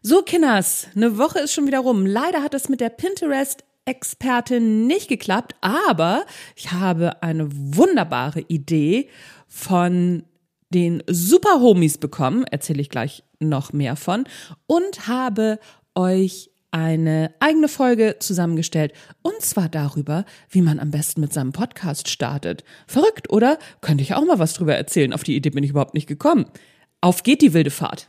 So, Kinders, eine Woche ist schon wieder rum. Leider hat es mit der Pinterest-Expertin nicht geklappt, aber ich habe eine wunderbare Idee von den Super Homies bekommen, erzähle ich gleich noch mehr von, und habe euch eine eigene Folge zusammengestellt und zwar darüber, wie man am besten mit seinem Podcast startet. Verrückt, oder? Könnte ich auch mal was drüber erzählen. Auf die Idee bin ich überhaupt nicht gekommen. Auf geht die wilde Fahrt.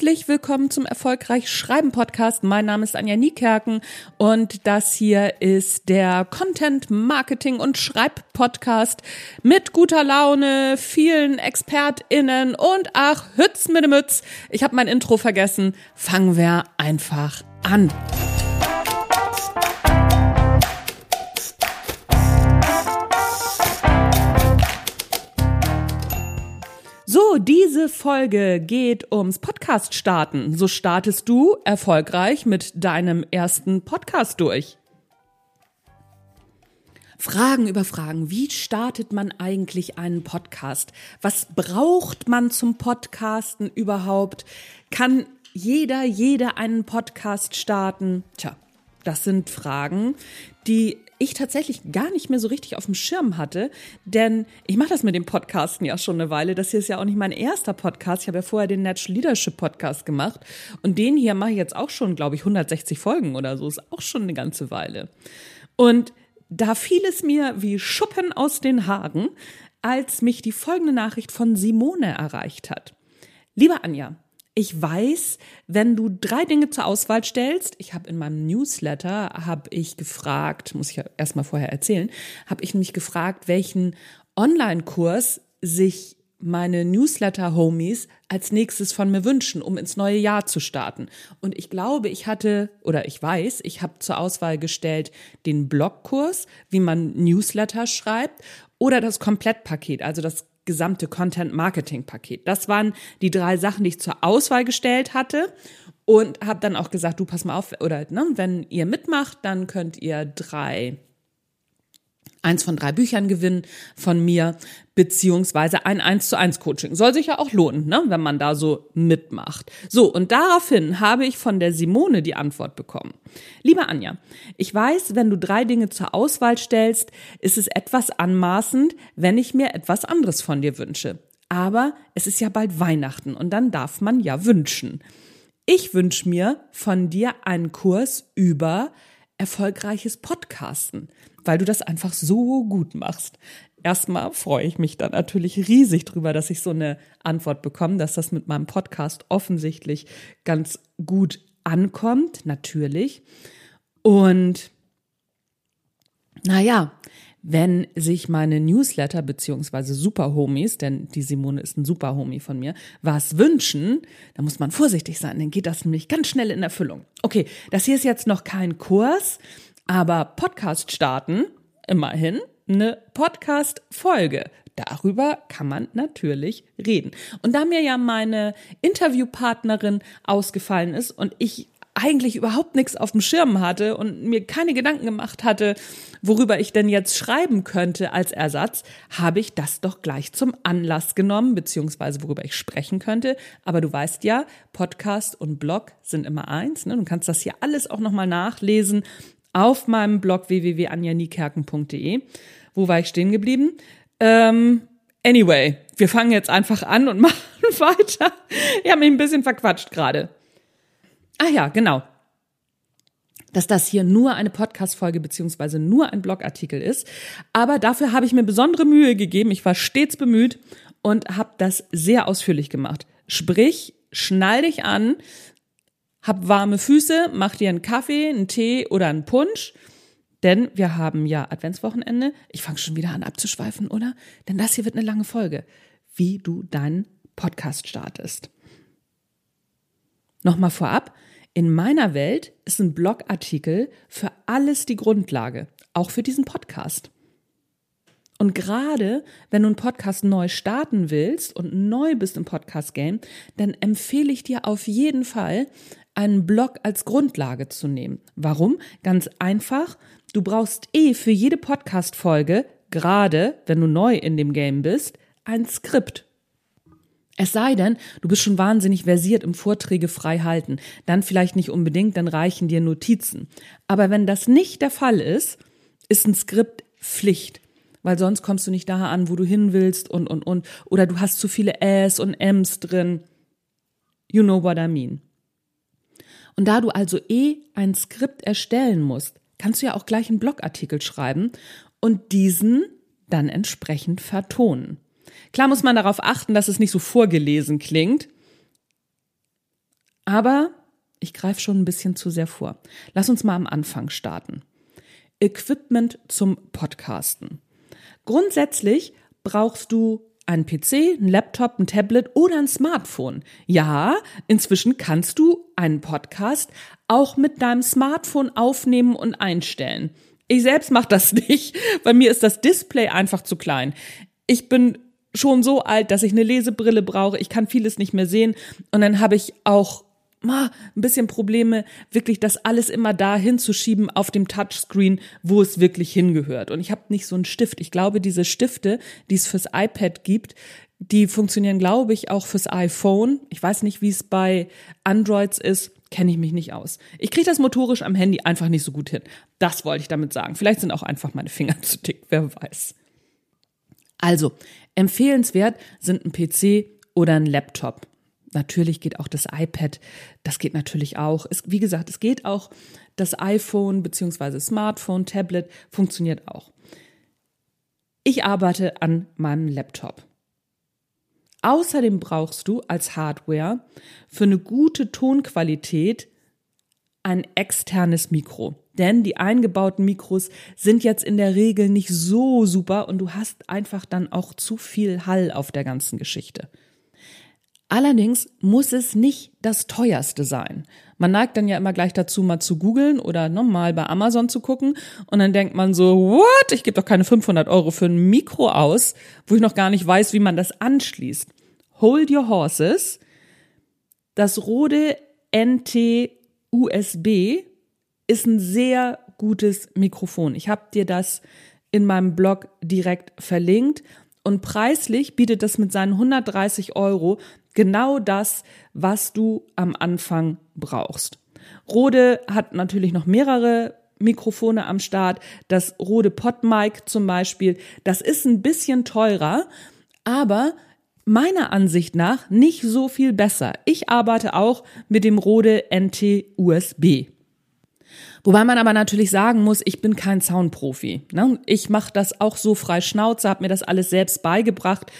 herzlich willkommen zum Erfolgreich Schreiben Podcast. Mein Name ist Anja Niekerken und das hier ist der Content Marketing und Schreib Podcast mit guter Laune, vielen ExpertInnen und ach, Hütz mit dem Mütz. Ich habe mein Intro vergessen. Fangen wir einfach an. So, diese Folge geht ums Podcast starten. So startest du erfolgreich mit deinem ersten Podcast durch. Fragen über Fragen. Wie startet man eigentlich einen Podcast? Was braucht man zum Podcasten überhaupt? Kann jeder, jeder einen Podcast starten? Tja, das sind Fragen, die ich tatsächlich gar nicht mehr so richtig auf dem Schirm hatte, denn ich mache das mit dem Podcasten ja schon eine Weile. Das hier ist ja auch nicht mein erster Podcast. Ich habe ja vorher den Natural Leadership Podcast gemacht und den hier mache ich jetzt auch schon, glaube ich, 160 Folgen oder so. Ist auch schon eine ganze Weile. Und da fiel es mir wie Schuppen aus den Haaren, als mich die folgende Nachricht von Simone erreicht hat. Lieber Anja, ich weiß, wenn du drei Dinge zur Auswahl stellst, ich habe in meinem Newsletter, habe ich gefragt, muss ich ja erstmal vorher erzählen, habe ich mich gefragt, welchen Online-Kurs sich meine Newsletter-Homies als nächstes von mir wünschen, um ins neue Jahr zu starten. Und ich glaube, ich hatte, oder ich weiß, ich habe zur Auswahl gestellt den Blogkurs, wie man Newsletter schreibt, oder das Komplettpaket, also das gesamte Content-Marketing-Paket. Das waren die drei Sachen, die ich zur Auswahl gestellt hatte und habe dann auch gesagt, du pass mal auf, oder ne, wenn ihr mitmacht, dann könnt ihr drei eins von drei Büchern gewinnen von mir, beziehungsweise ein 1 zu 1 Coaching. Soll sich ja auch lohnen, ne, wenn man da so mitmacht. So, und daraufhin habe ich von der Simone die Antwort bekommen. Liebe Anja, ich weiß, wenn du drei Dinge zur Auswahl stellst, ist es etwas anmaßend, wenn ich mir etwas anderes von dir wünsche. Aber es ist ja bald Weihnachten und dann darf man ja wünschen. Ich wünsche mir von dir einen Kurs über erfolgreiches Podcasten weil du das einfach so gut machst. Erstmal freue ich mich dann natürlich riesig drüber, dass ich so eine Antwort bekomme, dass das mit meinem Podcast offensichtlich ganz gut ankommt, natürlich. Und naja, wenn sich meine Newsletter beziehungsweise Superhomies, denn die Simone ist ein Superhomie von mir, was wünschen, dann muss man vorsichtig sein, dann geht das nämlich ganz schnell in Erfüllung. Okay, das hier ist jetzt noch kein Kurs, aber Podcast starten, immerhin eine Podcast-Folge. Darüber kann man natürlich reden. Und da mir ja meine Interviewpartnerin ausgefallen ist und ich eigentlich überhaupt nichts auf dem Schirm hatte und mir keine Gedanken gemacht hatte, worüber ich denn jetzt schreiben könnte als Ersatz, habe ich das doch gleich zum Anlass genommen, beziehungsweise worüber ich sprechen könnte. Aber du weißt ja, Podcast und Blog sind immer eins. Ne? Du kannst das hier alles auch nochmal nachlesen auf meinem Blog www.anjaniekerken.de. Wo war ich stehen geblieben? Ähm, anyway, wir fangen jetzt einfach an und machen weiter. Ich habe mich ein bisschen verquatscht gerade. Ah ja, genau. Dass das hier nur eine Podcast-Folge beziehungsweise nur ein Blogartikel ist. Aber dafür habe ich mir besondere Mühe gegeben. Ich war stets bemüht und habe das sehr ausführlich gemacht. Sprich, schnall dich an, hab warme Füße, mach dir einen Kaffee, einen Tee oder einen Punsch. Denn wir haben ja Adventswochenende. Ich fange schon wieder an abzuschweifen, oder? Denn das hier wird eine lange Folge. Wie du deinen Podcast startest. Nochmal vorab. In meiner Welt ist ein Blogartikel für alles die Grundlage, auch für diesen Podcast. Und gerade wenn du einen Podcast neu starten willst und neu bist im Podcast-Game, dann empfehle ich dir auf jeden Fall, einen Blog als Grundlage zu nehmen. Warum? Ganz einfach. Du brauchst eh für jede Podcast-Folge, gerade wenn du neu in dem Game bist, ein Skript. Es sei denn, du bist schon wahnsinnig versiert im Vorträge frei halten. Dann vielleicht nicht unbedingt, dann reichen dir Notizen. Aber wenn das nicht der Fall ist, ist ein Skript Pflicht. Weil sonst kommst du nicht da an, wo du hin willst und, und, und. Oder du hast zu viele Äs und Ms drin. You know what I mean. Und da du also eh ein Skript erstellen musst, kannst du ja auch gleich einen Blogartikel schreiben und diesen dann entsprechend vertonen. Klar muss man darauf achten, dass es nicht so vorgelesen klingt, aber ich greife schon ein bisschen zu sehr vor. Lass uns mal am Anfang starten. Equipment zum Podcasten. Grundsätzlich brauchst du einen PC, einen Laptop, ein Tablet oder ein Smartphone. Ja, inzwischen kannst du einen Podcast auch mit deinem Smartphone aufnehmen und einstellen. Ich selbst mache das nicht. Bei mir ist das Display einfach zu klein. Ich bin schon so alt, dass ich eine Lesebrille brauche. Ich kann vieles nicht mehr sehen. Und dann habe ich auch ein bisschen Probleme, wirklich das alles immer da hinzuschieben auf dem Touchscreen, wo es wirklich hingehört. Und ich habe nicht so einen Stift. Ich glaube, diese Stifte, die es fürs iPad gibt, die funktionieren, glaube ich, auch fürs iPhone. Ich weiß nicht, wie es bei Androids ist, kenne ich mich nicht aus. Ich kriege das motorisch am Handy einfach nicht so gut hin. Das wollte ich damit sagen. Vielleicht sind auch einfach meine Finger zu dick, wer weiß. Also, empfehlenswert sind ein PC oder ein Laptop. Natürlich geht auch das iPad, das geht natürlich auch. Es, wie gesagt, es geht auch das iPhone beziehungsweise Smartphone, Tablet, funktioniert auch. Ich arbeite an meinem Laptop. Außerdem brauchst du als Hardware für eine gute Tonqualität ein externes Mikro. Denn die eingebauten Mikros sind jetzt in der Regel nicht so super und du hast einfach dann auch zu viel Hall auf der ganzen Geschichte. Allerdings muss es nicht das teuerste sein. Man neigt dann ja immer gleich dazu, mal zu googeln oder nochmal bei Amazon zu gucken. Und dann denkt man so, what? Ich gebe doch keine 500 Euro für ein Mikro aus, wo ich noch gar nicht weiß, wie man das anschließt. Hold your horses. Das Rode NT USB ist ein sehr gutes Mikrofon. Ich habe dir das in meinem Blog direkt verlinkt. Und preislich bietet das mit seinen 130 Euro genau das, was du am Anfang brauchst. Rode hat natürlich noch mehrere Mikrofone am Start. Das Rode PodMic zum Beispiel, das ist ein bisschen teurer, aber meiner Ansicht nach nicht so viel besser. Ich arbeite auch mit dem Rode NT USB. Wobei man aber natürlich sagen muss, ich bin kein Soundprofi. Ne? Ich mache das auch so frei Schnauze, habe mir das alles selbst beigebracht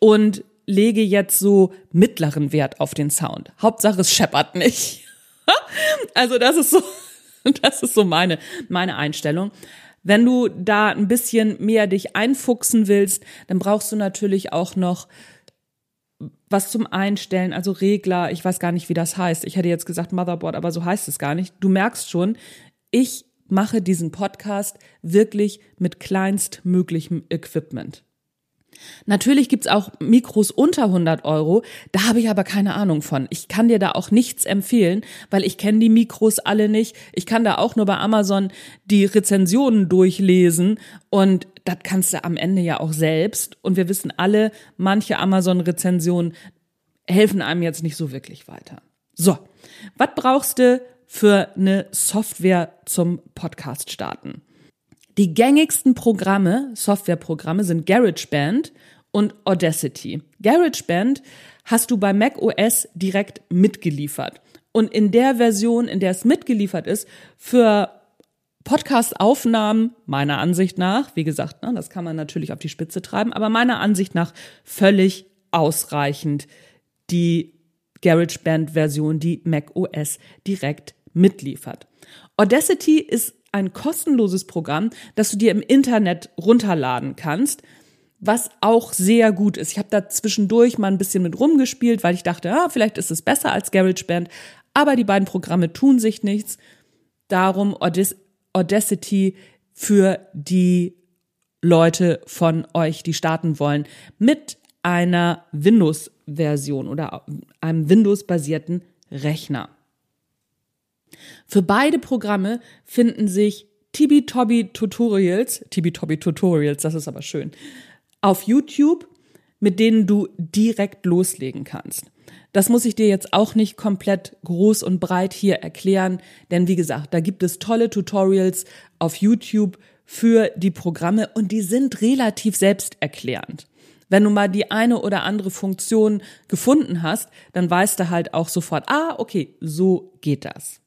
und lege jetzt so mittleren Wert auf den Sound. Hauptsache es scheppert nicht. also das ist so, das ist so meine, meine Einstellung. Wenn du da ein bisschen mehr dich einfuchsen willst, dann brauchst du natürlich auch noch was zum Einstellen, also Regler, ich weiß gar nicht, wie das heißt. Ich hätte jetzt gesagt Motherboard, aber so heißt es gar nicht. Du merkst schon, ich mache diesen Podcast wirklich mit kleinstmöglichem Equipment. Natürlich gibt's auch Mikros unter 100 Euro, da habe ich aber keine Ahnung von. Ich kann dir da auch nichts empfehlen, weil ich kenne die Mikros alle nicht. Ich kann da auch nur bei Amazon die Rezensionen durchlesen und das kannst du am Ende ja auch selbst. Und wir wissen alle, manche Amazon-Rezensionen helfen einem jetzt nicht so wirklich weiter. So, was brauchst du für eine Software zum Podcast starten? Die gängigsten Programme, Softwareprogramme sind GarageBand und Audacity. GarageBand hast du bei Mac OS direkt mitgeliefert. Und in der Version, in der es mitgeliefert ist, für Podcast-Aufnahmen, meiner Ansicht nach, wie gesagt, ne, das kann man natürlich auf die Spitze treiben, aber meiner Ansicht nach völlig ausreichend die GarageBand-Version, die Mac OS direkt mitliefert. Audacity ist ein kostenloses Programm, das du dir im Internet runterladen kannst, was auch sehr gut ist. Ich habe da zwischendurch mal ein bisschen mit rumgespielt, weil ich dachte, ja, vielleicht ist es besser als GarageBand, Aber die beiden Programme tun sich nichts. Darum Audacity für die Leute von euch, die starten wollen, mit einer Windows-Version oder einem Windows-basierten Rechner. Für beide Programme finden sich Tibi-Tobi Tutorials, Tibi-Tobi Tutorials, das ist aber schön, auf YouTube, mit denen du direkt loslegen kannst. Das muss ich dir jetzt auch nicht komplett groß und breit hier erklären, denn wie gesagt, da gibt es tolle Tutorials auf YouTube für die Programme und die sind relativ selbsterklärend. Wenn du mal die eine oder andere Funktion gefunden hast, dann weißt du halt auch sofort, ah, okay, so geht das.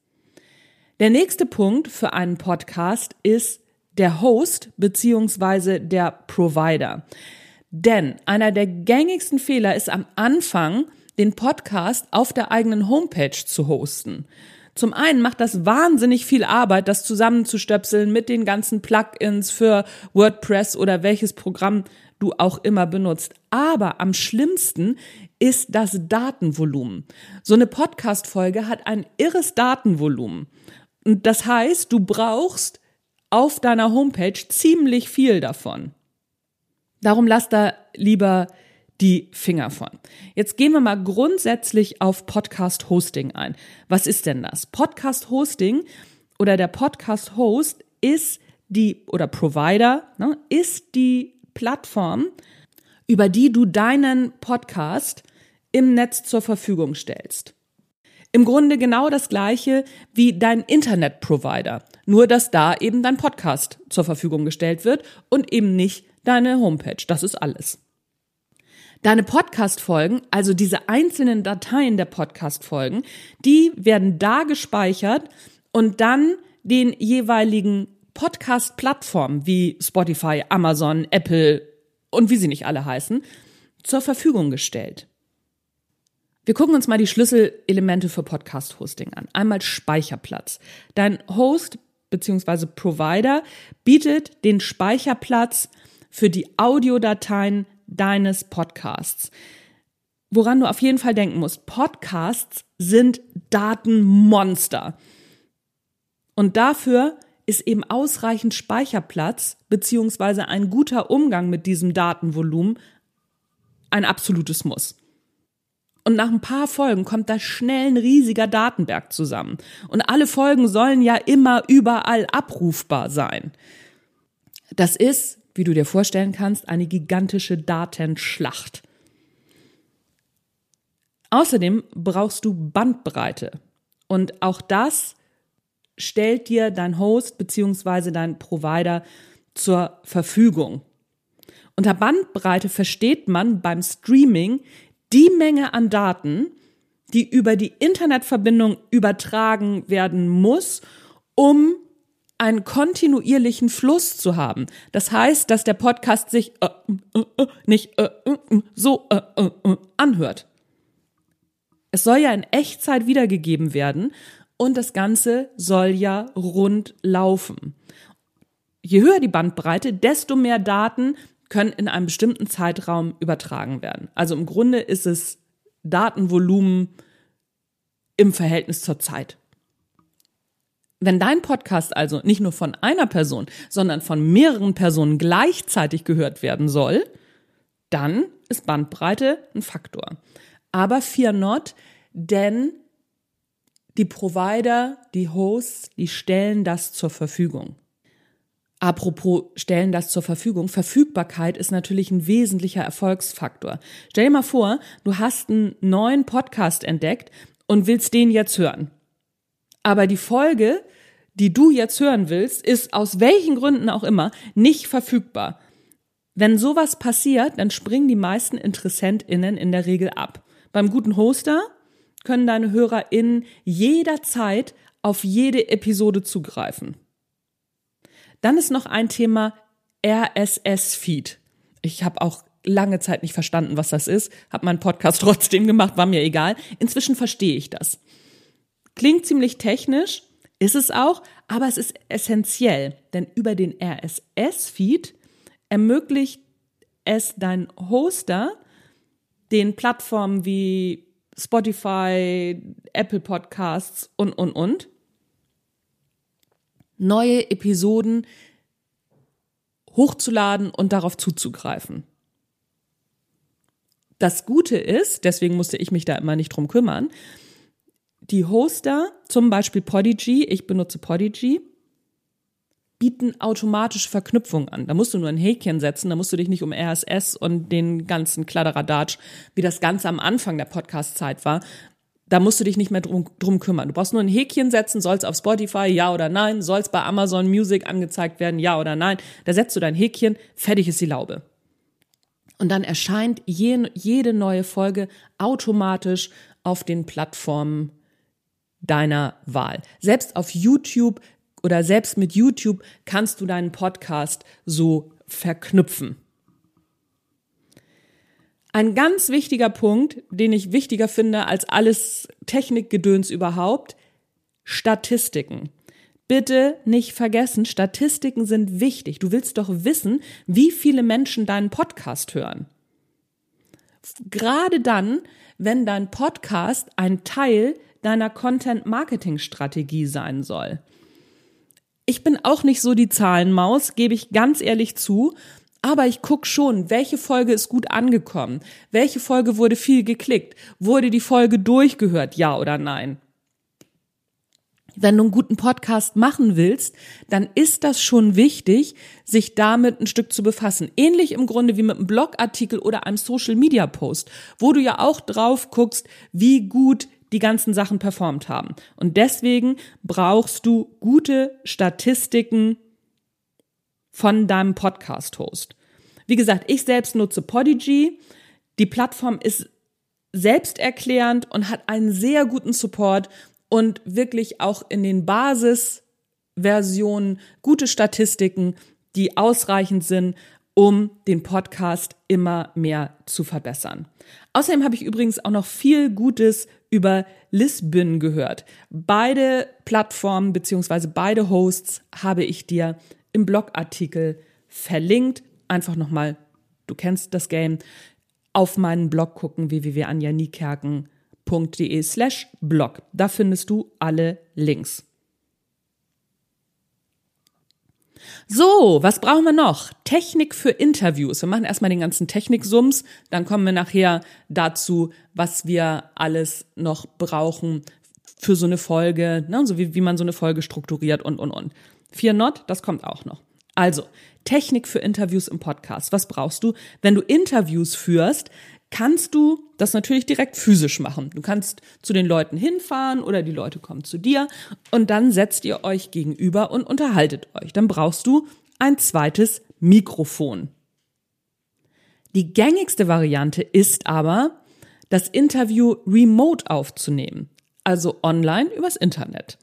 Der nächste Punkt für einen Podcast ist der Host beziehungsweise der Provider. Denn einer der gängigsten Fehler ist am Anfang, den Podcast auf der eigenen Homepage zu hosten. Zum einen macht das wahnsinnig viel Arbeit, das zusammenzustöpseln mit den ganzen Plugins für WordPress oder welches Programm du auch immer benutzt. Aber am schlimmsten ist das Datenvolumen. So eine Podcast-Folge hat ein irres Datenvolumen. Und das heißt, du brauchst auf deiner Homepage ziemlich viel davon. Darum lass da lieber die Finger von. Jetzt gehen wir mal grundsätzlich auf Podcast Hosting ein. Was ist denn das? Podcast Hosting oder der Podcast Host ist die oder Provider ne, ist die Plattform, über die du deinen Podcast im Netz zur Verfügung stellst. Im Grunde genau das gleiche wie dein Internetprovider, nur dass da eben dein Podcast zur Verfügung gestellt wird und eben nicht deine Homepage. Das ist alles. Deine Podcast-Folgen, also diese einzelnen Dateien der Podcast-Folgen, die werden da gespeichert und dann den jeweiligen Podcast-Plattformen wie Spotify, Amazon, Apple und wie sie nicht alle heißen, zur Verfügung gestellt. Wir gucken uns mal die Schlüsselelemente für Podcast-Hosting an. Einmal Speicherplatz. Dein Host bzw. Provider bietet den Speicherplatz für die Audiodateien deines Podcasts. Woran du auf jeden Fall denken musst, Podcasts sind Datenmonster. Und dafür ist eben ausreichend Speicherplatz bzw. ein guter Umgang mit diesem Datenvolumen ein absolutes Muss. Und nach ein paar Folgen kommt da schnell ein riesiger Datenberg zusammen. Und alle Folgen sollen ja immer überall abrufbar sein. Das ist, wie du dir vorstellen kannst, eine gigantische Datenschlacht. Außerdem brauchst du Bandbreite. Und auch das stellt dir dein Host bzw. dein Provider zur Verfügung. Unter Bandbreite versteht man beim Streaming die Menge an Daten, die über die Internetverbindung übertragen werden muss, um einen kontinuierlichen Fluss zu haben. Das heißt, dass der Podcast sich äh, äh, äh, nicht äh, äh, äh, so anhört. Es soll ja in Echtzeit wiedergegeben werden und das Ganze soll ja rund laufen. Je höher die Bandbreite, desto mehr Daten können in einem bestimmten Zeitraum übertragen werden. Also im Grunde ist es Datenvolumen im Verhältnis zur Zeit. Wenn dein Podcast also nicht nur von einer Person, sondern von mehreren Personen gleichzeitig gehört werden soll, dann ist Bandbreite ein Faktor. Aber fear not, denn die Provider, die Hosts, die stellen das zur Verfügung. Apropos stellen das zur Verfügung. Verfügbarkeit ist natürlich ein wesentlicher Erfolgsfaktor. Stell dir mal vor, du hast einen neuen Podcast entdeckt und willst den jetzt hören. Aber die Folge, die du jetzt hören willst, ist aus welchen Gründen auch immer nicht verfügbar. Wenn sowas passiert, dann springen die meisten InteressentInnen in der Regel ab. Beim guten Hoster können deine HörerInnen jederzeit auf jede Episode zugreifen. Dann ist noch ein Thema RSS-Feed. Ich habe auch lange Zeit nicht verstanden, was das ist, habe meinen Podcast trotzdem gemacht, war mir egal. Inzwischen verstehe ich das. Klingt ziemlich technisch, ist es auch, aber es ist essentiell, denn über den RSS-Feed ermöglicht es dein Hoster, den Plattformen wie Spotify, Apple Podcasts und, und, und. Neue Episoden hochzuladen und darauf zuzugreifen. Das Gute ist, deswegen musste ich mich da immer nicht drum kümmern, die Hoster, zum Beispiel Podigy, ich benutze Podigy, bieten automatische Verknüpfungen an. Da musst du nur ein Häkchen setzen, da musst du dich nicht um RSS und den ganzen Kladderadatsch, wie das Ganze am Anfang der Podcast-Zeit war, da musst du dich nicht mehr drum, drum kümmern. Du brauchst nur ein Häkchen setzen, soll es auf Spotify, ja oder nein, soll es bei Amazon Music angezeigt werden, ja oder nein. Da setzt du dein Häkchen, fertig ist die Laube. Und dann erscheint je, jede neue Folge automatisch auf den Plattformen deiner Wahl. Selbst auf YouTube oder selbst mit YouTube kannst du deinen Podcast so verknüpfen. Ein ganz wichtiger Punkt, den ich wichtiger finde als alles Technikgedöns überhaupt, Statistiken. Bitte nicht vergessen, Statistiken sind wichtig. Du willst doch wissen, wie viele Menschen deinen Podcast hören. Gerade dann, wenn dein Podcast ein Teil deiner Content-Marketing-Strategie sein soll. Ich bin auch nicht so die Zahlenmaus, gebe ich ganz ehrlich zu. Aber ich guck schon, welche Folge ist gut angekommen, welche Folge wurde viel geklickt, wurde die Folge durchgehört, ja oder nein. Wenn du einen guten Podcast machen willst, dann ist das schon wichtig, sich damit ein Stück zu befassen. Ähnlich im Grunde wie mit einem Blogartikel oder einem Social Media Post, wo du ja auch drauf guckst, wie gut die ganzen Sachen performt haben. Und deswegen brauchst du gute Statistiken von deinem Podcast-Host. Wie gesagt, ich selbst nutze Podigy. Die Plattform ist selbsterklärend und hat einen sehr guten Support und wirklich auch in den Basisversionen gute Statistiken, die ausreichend sind, um den Podcast immer mehr zu verbessern. Außerdem habe ich übrigens auch noch viel Gutes über Lisbon gehört. Beide Plattformen beziehungsweise beide Hosts habe ich dir im Blogartikel verlinkt. Einfach nochmal, du kennst das Game, auf meinen Blog gucken, www.anjanikerken.de slash blog. Da findest du alle Links. So, was brauchen wir noch? Technik für Interviews. Wir machen erstmal den ganzen Techniksums, dann kommen wir nachher dazu, was wir alles noch brauchen für so eine Folge, ne, so wie, wie man so eine Folge strukturiert und, und, und. Vier Not, das kommt auch noch. Also, Technik für Interviews im Podcast. Was brauchst du? Wenn du Interviews führst, kannst du das natürlich direkt physisch machen. Du kannst zu den Leuten hinfahren oder die Leute kommen zu dir und dann setzt ihr euch gegenüber und unterhaltet euch. Dann brauchst du ein zweites Mikrofon. Die gängigste Variante ist aber, das Interview remote aufzunehmen, also online übers Internet.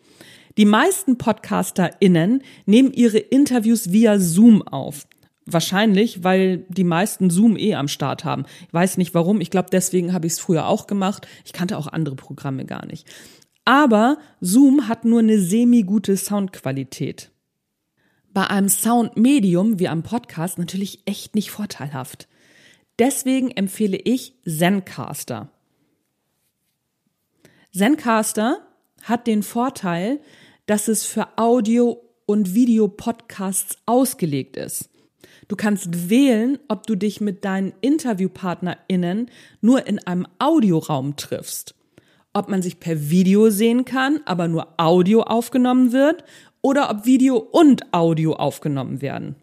Die meisten PodcasterInnen nehmen ihre Interviews via Zoom auf. Wahrscheinlich, weil die meisten Zoom eh am Start haben. Ich weiß nicht warum. Ich glaube, deswegen habe ich es früher auch gemacht. Ich kannte auch andere Programme gar nicht. Aber Zoom hat nur eine semi-gute Soundqualität. Bei einem Soundmedium wie am Podcast natürlich echt nicht vorteilhaft. Deswegen empfehle ich Zencaster. Zencaster hat den Vorteil, dass es für Audio- und Videopodcasts ausgelegt ist. Du kannst wählen, ob du dich mit deinen InterviewpartnerInnen nur in einem Audioraum triffst. Ob man sich per Video sehen kann, aber nur Audio aufgenommen wird oder ob Video und Audio aufgenommen werden.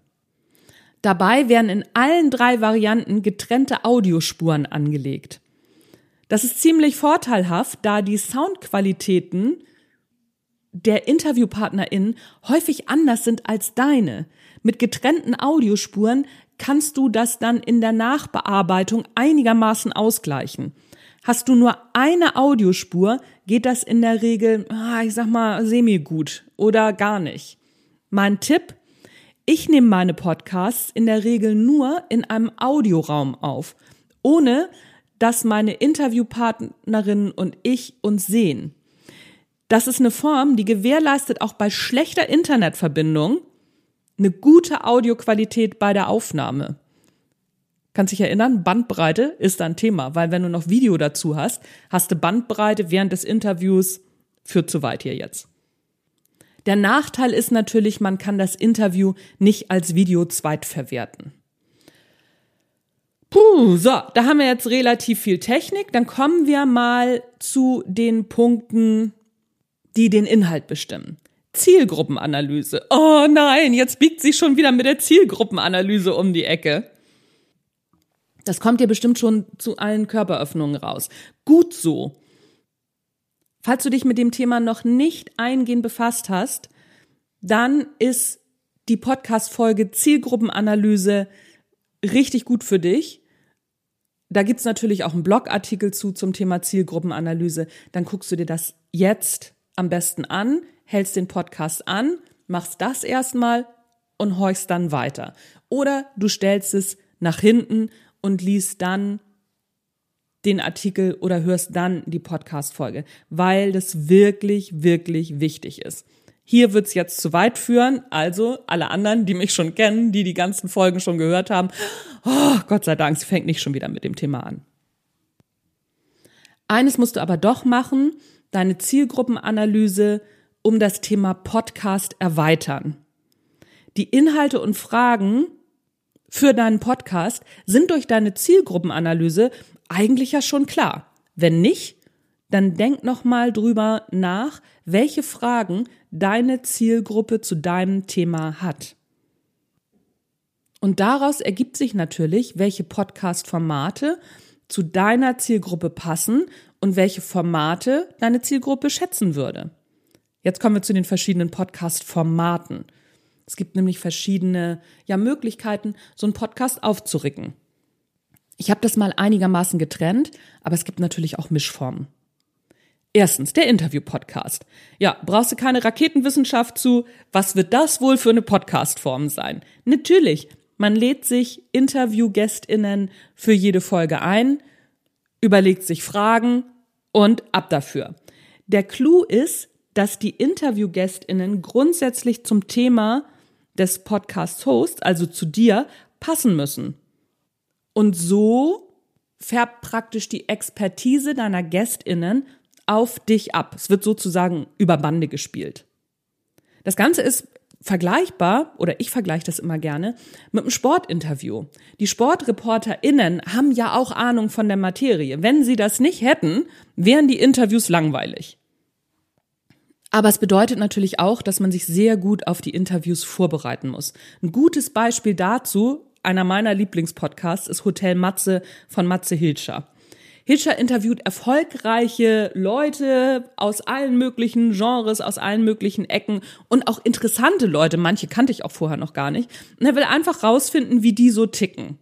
Dabei werden in allen drei Varianten getrennte Audiospuren angelegt. Das ist ziemlich vorteilhaft, da die Soundqualitäten der InterviewpartnerInnen häufig anders sind als deine. Mit getrennten Audiospuren kannst du das dann in der Nachbearbeitung einigermaßen ausgleichen. Hast du nur eine Audiospur, geht das in der Regel, ah, ich sag mal, semi-gut oder gar nicht. Mein Tipp, ich nehme meine Podcasts in der Regel nur in einem Audioraum auf, ohne dass meine Interviewpartnerinnen und ich uns sehen. Das ist eine Form, die gewährleistet auch bei schlechter Internetverbindung eine gute Audioqualität bei der Aufnahme. Kannst dich erinnern, Bandbreite ist ein Thema, weil wenn du noch Video dazu hast, hast du Bandbreite während des Interviews, führt zu weit hier jetzt. Der Nachteil ist natürlich, man kann das Interview nicht als Video zweitverwerten. Puh, so, da haben wir jetzt relativ viel Technik. Dann kommen wir mal zu den Punkten, die den Inhalt bestimmen. Zielgruppenanalyse. Oh nein, jetzt biegt sie schon wieder mit der Zielgruppenanalyse um die Ecke. Das kommt dir bestimmt schon zu allen Körperöffnungen raus. Gut so. Falls du dich mit dem Thema noch nicht eingehend befasst hast, dann ist die Podcast-Folge Zielgruppenanalyse richtig gut für dich. Da gibt's natürlich auch einen Blogartikel zu zum Thema Zielgruppenanalyse. Dann guckst du dir das jetzt am besten an, hältst den Podcast an, machst das erstmal und horchst dann weiter. Oder du stellst es nach hinten und liest dann den Artikel oder hörst dann die Podcast-Folge, weil das wirklich, wirklich wichtig ist. Hier wird's jetzt zu weit führen, also alle anderen, die mich schon kennen, die die ganzen Folgen schon gehört haben, oh, Gott sei Dank, sie fängt nicht schon wieder mit dem Thema an. Eines musst du aber doch machen, deine Zielgruppenanalyse um das Thema Podcast erweitern. Die Inhalte und Fragen für deinen Podcast sind durch deine Zielgruppenanalyse eigentlich ja schon klar. Wenn nicht, dann denk noch mal drüber nach, welche Fragen deine Zielgruppe zu deinem Thema hat. Und daraus ergibt sich natürlich, welche Podcast-Formate zu deiner Zielgruppe passen und welche Formate deine Zielgruppe schätzen würde. Jetzt kommen wir zu den verschiedenen Podcast-Formaten. Es gibt nämlich verschiedene ja, Möglichkeiten, so einen Podcast aufzuricken. Ich habe das mal einigermaßen getrennt, aber es gibt natürlich auch Mischformen. Erstens, der Interview-Podcast. Ja, brauchst du keine Raketenwissenschaft zu. Was wird das wohl für eine Podcast-Form sein? Natürlich, man lädt sich Interview-GästInnen für jede Folge ein, überlegt sich Fragen und ab dafür. Der Clou ist, dass die Interview-GästInnen grundsätzlich zum Thema des Podcast-Hosts, also zu dir, passen müssen. Und so färbt praktisch die Expertise deiner GästInnen auf dich ab. Es wird sozusagen über Bande gespielt. Das Ganze ist vergleichbar, oder ich vergleiche das immer gerne, mit einem Sportinterview. Die SportreporterInnen haben ja auch Ahnung von der Materie. Wenn sie das nicht hätten, wären die Interviews langweilig. Aber es bedeutet natürlich auch, dass man sich sehr gut auf die Interviews vorbereiten muss. Ein gutes Beispiel dazu, einer meiner Lieblingspodcasts, ist Hotel Matze von Matze Hilscher. Hilscher interviewt erfolgreiche Leute aus allen möglichen Genres, aus allen möglichen Ecken und auch interessante Leute. Manche kannte ich auch vorher noch gar nicht. Und er will einfach rausfinden, wie die so ticken.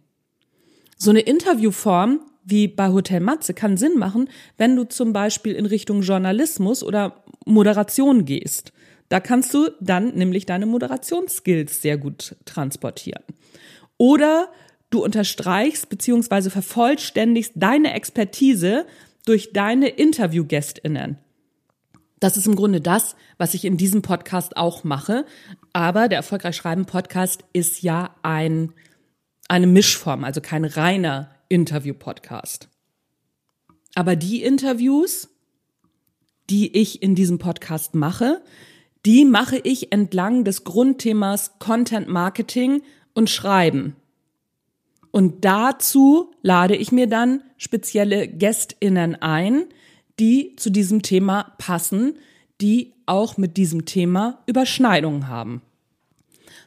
So eine Interviewform wie bei Hotel Matze kann Sinn machen, wenn du zum Beispiel in Richtung Journalismus oder Moderation gehst. Da kannst du dann nämlich deine Moderationsskills sehr gut transportieren. Oder du unterstreichst bzw. vervollständigst deine Expertise durch deine Interviewgästinnen. Das ist im Grunde das, was ich in diesem Podcast auch mache. Aber der Erfolgreich Schreiben Podcast ist ja ein, eine Mischform, also kein reiner Interview-Podcast. Aber die Interviews, die ich in diesem Podcast mache, die mache ich entlang des Grundthemas Content Marketing und Schreiben. Und dazu lade ich mir dann spezielle Gästinnen ein, die zu diesem Thema passen, die auch mit diesem Thema Überschneidungen haben.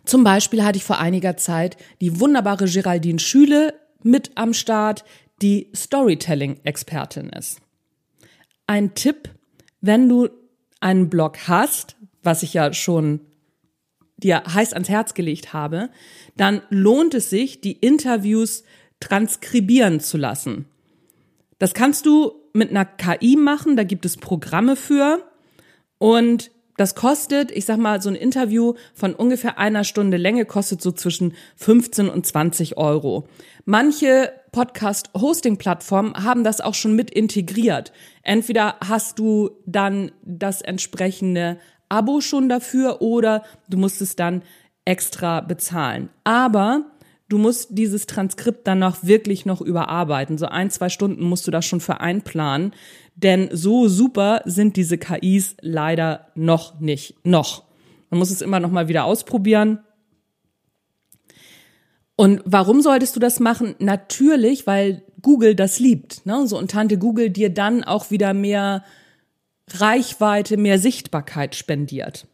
Zum Beispiel hatte ich vor einiger Zeit die wunderbare Geraldine Schüle mit am Start, die Storytelling-Expertin ist. Ein Tipp, wenn du einen Blog hast, was ich ja schon dir heiß ans Herz gelegt habe, dann lohnt es sich, die Interviews transkribieren zu lassen. Das kannst du mit einer KI machen, da gibt es Programme für und das kostet, ich sag mal, so ein Interview von ungefähr einer Stunde Länge kostet so zwischen 15 und 20 Euro. Manche Podcast-Hosting-Plattformen haben das auch schon mit integriert. Entweder hast du dann das entsprechende Abo schon dafür oder du musst es dann extra bezahlen. Aber du musst dieses Transkript dann noch wirklich noch überarbeiten. So ein, zwei Stunden musst du das schon für einplanen. Denn so super sind diese KIs leider noch nicht. Noch. Man muss es immer noch mal wieder ausprobieren. Und warum solltest du das machen? Natürlich, weil Google das liebt. Ne? So und Tante Google dir dann auch wieder mehr Reichweite, mehr Sichtbarkeit spendiert.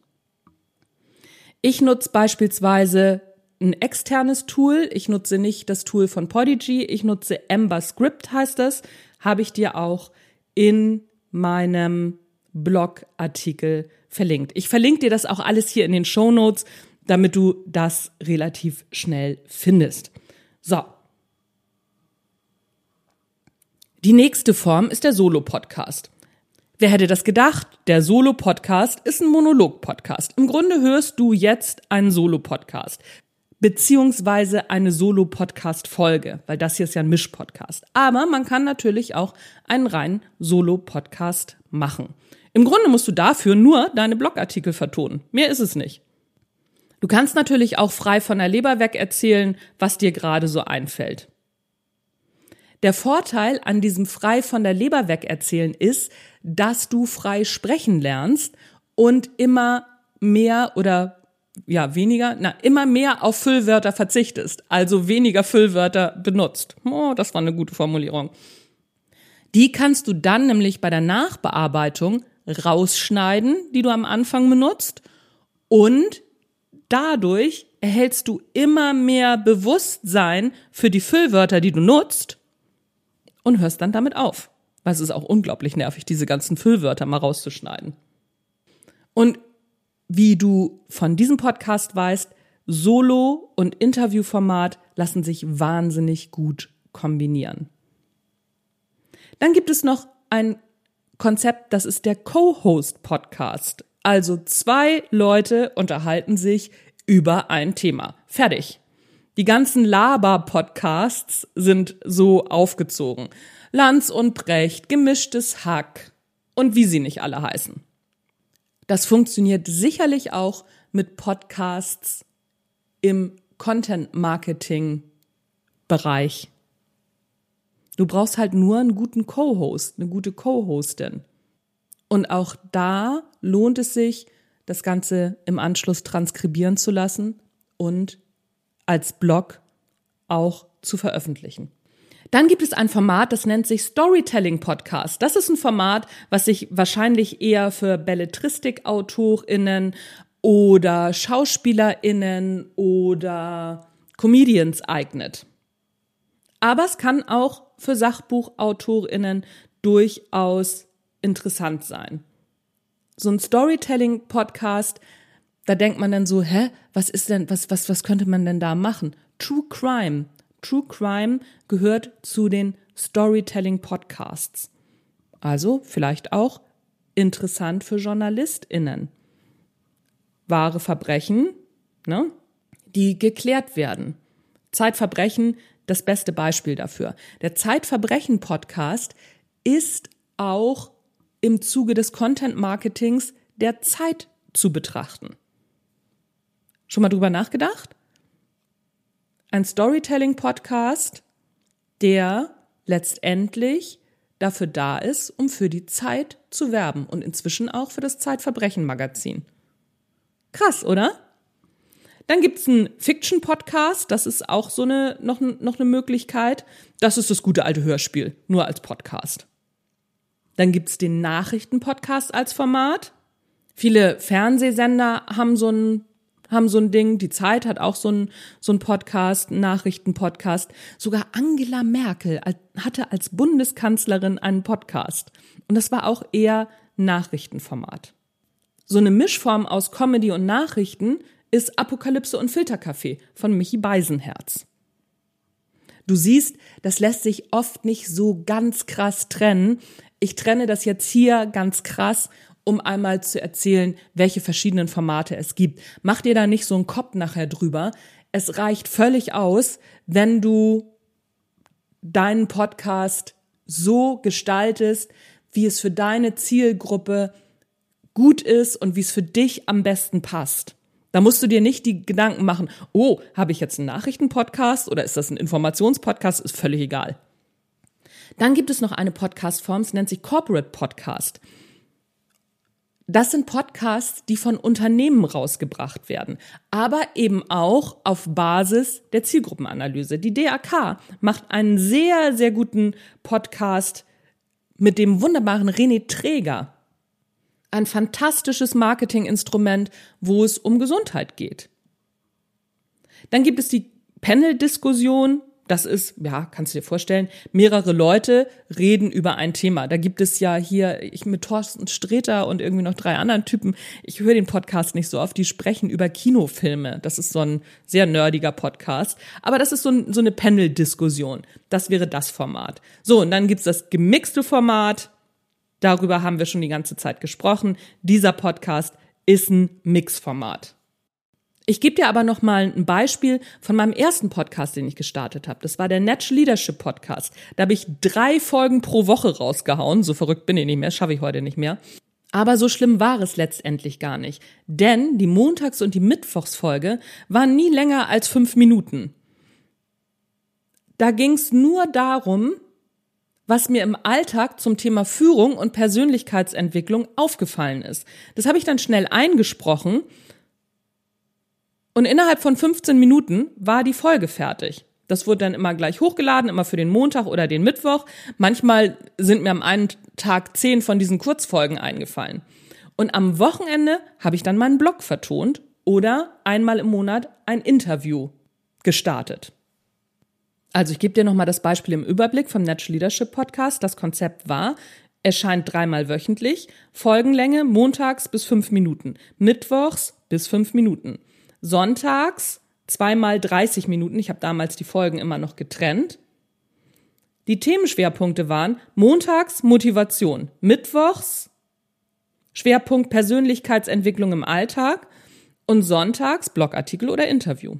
Ich nutze beispielsweise ein externes Tool. Ich nutze nicht das Tool von Podigy. Ich nutze Ember Script, heißt das. Habe ich dir auch in meinem Blogartikel verlinkt. Ich verlinke dir das auch alles hier in den Show Notes, damit du das relativ schnell findest. So. Die nächste Form ist der Solo-Podcast. Wer hätte das gedacht? Der Solo-Podcast ist ein Monolog-Podcast. Im Grunde hörst du jetzt einen Solo-Podcast. Beziehungsweise eine Solo-Podcast-Folge, weil das hier ist ja ein Misch-Podcast. Aber man kann natürlich auch einen reinen Solo-Podcast machen. Im Grunde musst du dafür nur deine Blogartikel vertonen. Mehr ist es nicht. Du kannst natürlich auch frei von der Leber weg erzählen, was dir gerade so einfällt. Der Vorteil an diesem frei von der Leber weg erzählen ist, dass du frei sprechen lernst und immer mehr oder ja, weniger, na, immer mehr auf Füllwörter verzichtest, also weniger Füllwörter benutzt. Oh, das war eine gute Formulierung. Die kannst du dann nämlich bei der Nachbearbeitung rausschneiden, die du am Anfang benutzt und dadurch erhältst du immer mehr Bewusstsein für die Füllwörter, die du nutzt und hörst dann damit auf. Weil es ist auch unglaublich nervig, diese ganzen Füllwörter mal rauszuschneiden. Und wie du von diesem Podcast weißt, Solo- und Interviewformat lassen sich wahnsinnig gut kombinieren. Dann gibt es noch ein Konzept, das ist der Co-Host-Podcast. Also zwei Leute unterhalten sich über ein Thema. Fertig. Die ganzen Laber-Podcasts sind so aufgezogen. Lanz und Brecht, gemischtes Hack und wie sie nicht alle heißen. Das funktioniert sicherlich auch mit Podcasts im Content-Marketing-Bereich. Du brauchst halt nur einen guten Co-Host, eine gute Co-Hostin. Und auch da lohnt es sich, das Ganze im Anschluss transkribieren zu lassen und als Blog auch zu veröffentlichen. Dann gibt es ein Format, das nennt sich Storytelling Podcast. Das ist ein Format, was sich wahrscheinlich eher für Belletristik-AutorInnen oder SchauspielerInnen oder Comedians eignet. Aber es kann auch für SachbuchautorInnen durchaus interessant sein. So ein Storytelling-Podcast da denkt man dann so, hä, was ist denn, was, was, was könnte man denn da machen? True Crime. True Crime gehört zu den Storytelling Podcasts. Also vielleicht auch interessant für JournalistInnen. Wahre Verbrechen, ne, die geklärt werden. Zeitverbrechen, das beste Beispiel dafür. Der Zeitverbrechen Podcast ist auch im Zuge des Content Marketings der Zeit zu betrachten. Schon mal drüber nachgedacht? Ein Storytelling-Podcast, der letztendlich dafür da ist, um für die Zeit zu werben und inzwischen auch für das Zeitverbrechen-Magazin. Krass, oder? Dann gibt's einen Fiction-Podcast, das ist auch so eine, noch, noch eine Möglichkeit. Das ist das gute alte Hörspiel, nur als Podcast. Dann gibt's den Nachrichten-Podcast als Format. Viele Fernsehsender haben so einen haben so ein Ding, die Zeit hat auch so ein, so ein Podcast, Nachrichtenpodcast. Sogar Angela Merkel hatte als Bundeskanzlerin einen Podcast. Und das war auch eher Nachrichtenformat. So eine Mischform aus Comedy und Nachrichten ist Apokalypse und Filterkaffee von Michi Beisenherz. Du siehst, das lässt sich oft nicht so ganz krass trennen. Ich trenne das jetzt hier ganz krass um einmal zu erzählen, welche verschiedenen Formate es gibt. Mach dir da nicht so einen Kopf nachher drüber. Es reicht völlig aus, wenn du deinen Podcast so gestaltest, wie es für deine Zielgruppe gut ist und wie es für dich am besten passt. Da musst du dir nicht die Gedanken machen, oh, habe ich jetzt einen Nachrichtenpodcast oder ist das ein Informationspodcast? Ist völlig egal. Dann gibt es noch eine Podcastform, es nennt sich Corporate Podcast. Das sind Podcasts, die von Unternehmen rausgebracht werden, aber eben auch auf Basis der Zielgruppenanalyse. Die DAK macht einen sehr, sehr guten Podcast mit dem wunderbaren René Träger. Ein fantastisches Marketinginstrument, wo es um Gesundheit geht. Dann gibt es die Panel-Diskussion das ist, ja, kannst du dir vorstellen, mehrere Leute reden über ein Thema. Da gibt es ja hier, ich mit Thorsten Streter und irgendwie noch drei anderen Typen, ich höre den Podcast nicht so oft, die sprechen über Kinofilme. Das ist so ein sehr nerdiger Podcast. Aber das ist so, ein, so eine Panel-Diskussion. Das wäre das Format. So, und dann gibt's das gemixte Format. Darüber haben wir schon die ganze Zeit gesprochen. Dieser Podcast ist ein Mixformat. Ich gebe dir aber noch mal ein Beispiel von meinem ersten Podcast, den ich gestartet habe. Das war der Natural Leadership Podcast. Da habe ich drei Folgen pro Woche rausgehauen. So verrückt bin ich nicht mehr, schaffe ich heute nicht mehr. Aber so schlimm war es letztendlich gar nicht. Denn die Montags- und die Mittwochsfolge waren nie länger als fünf Minuten. Da ging es nur darum, was mir im Alltag zum Thema Führung und Persönlichkeitsentwicklung aufgefallen ist. Das habe ich dann schnell eingesprochen und innerhalb von 15 Minuten war die Folge fertig. Das wurde dann immer gleich hochgeladen, immer für den Montag oder den Mittwoch. Manchmal sind mir am einen Tag zehn von diesen Kurzfolgen eingefallen. Und am Wochenende habe ich dann meinen Blog vertont oder einmal im Monat ein Interview gestartet. Also ich gebe dir nochmal das Beispiel im Überblick vom Natural Leadership Podcast. Das Konzept war, erscheint dreimal wöchentlich, Folgenlänge montags bis fünf Minuten, mittwochs bis fünf Minuten sonntags zweimal 30 Minuten. Ich habe damals die Folgen immer noch getrennt. Die Themenschwerpunkte waren montags Motivation, mittwochs Schwerpunkt Persönlichkeitsentwicklung im Alltag und sonntags Blogartikel oder Interview.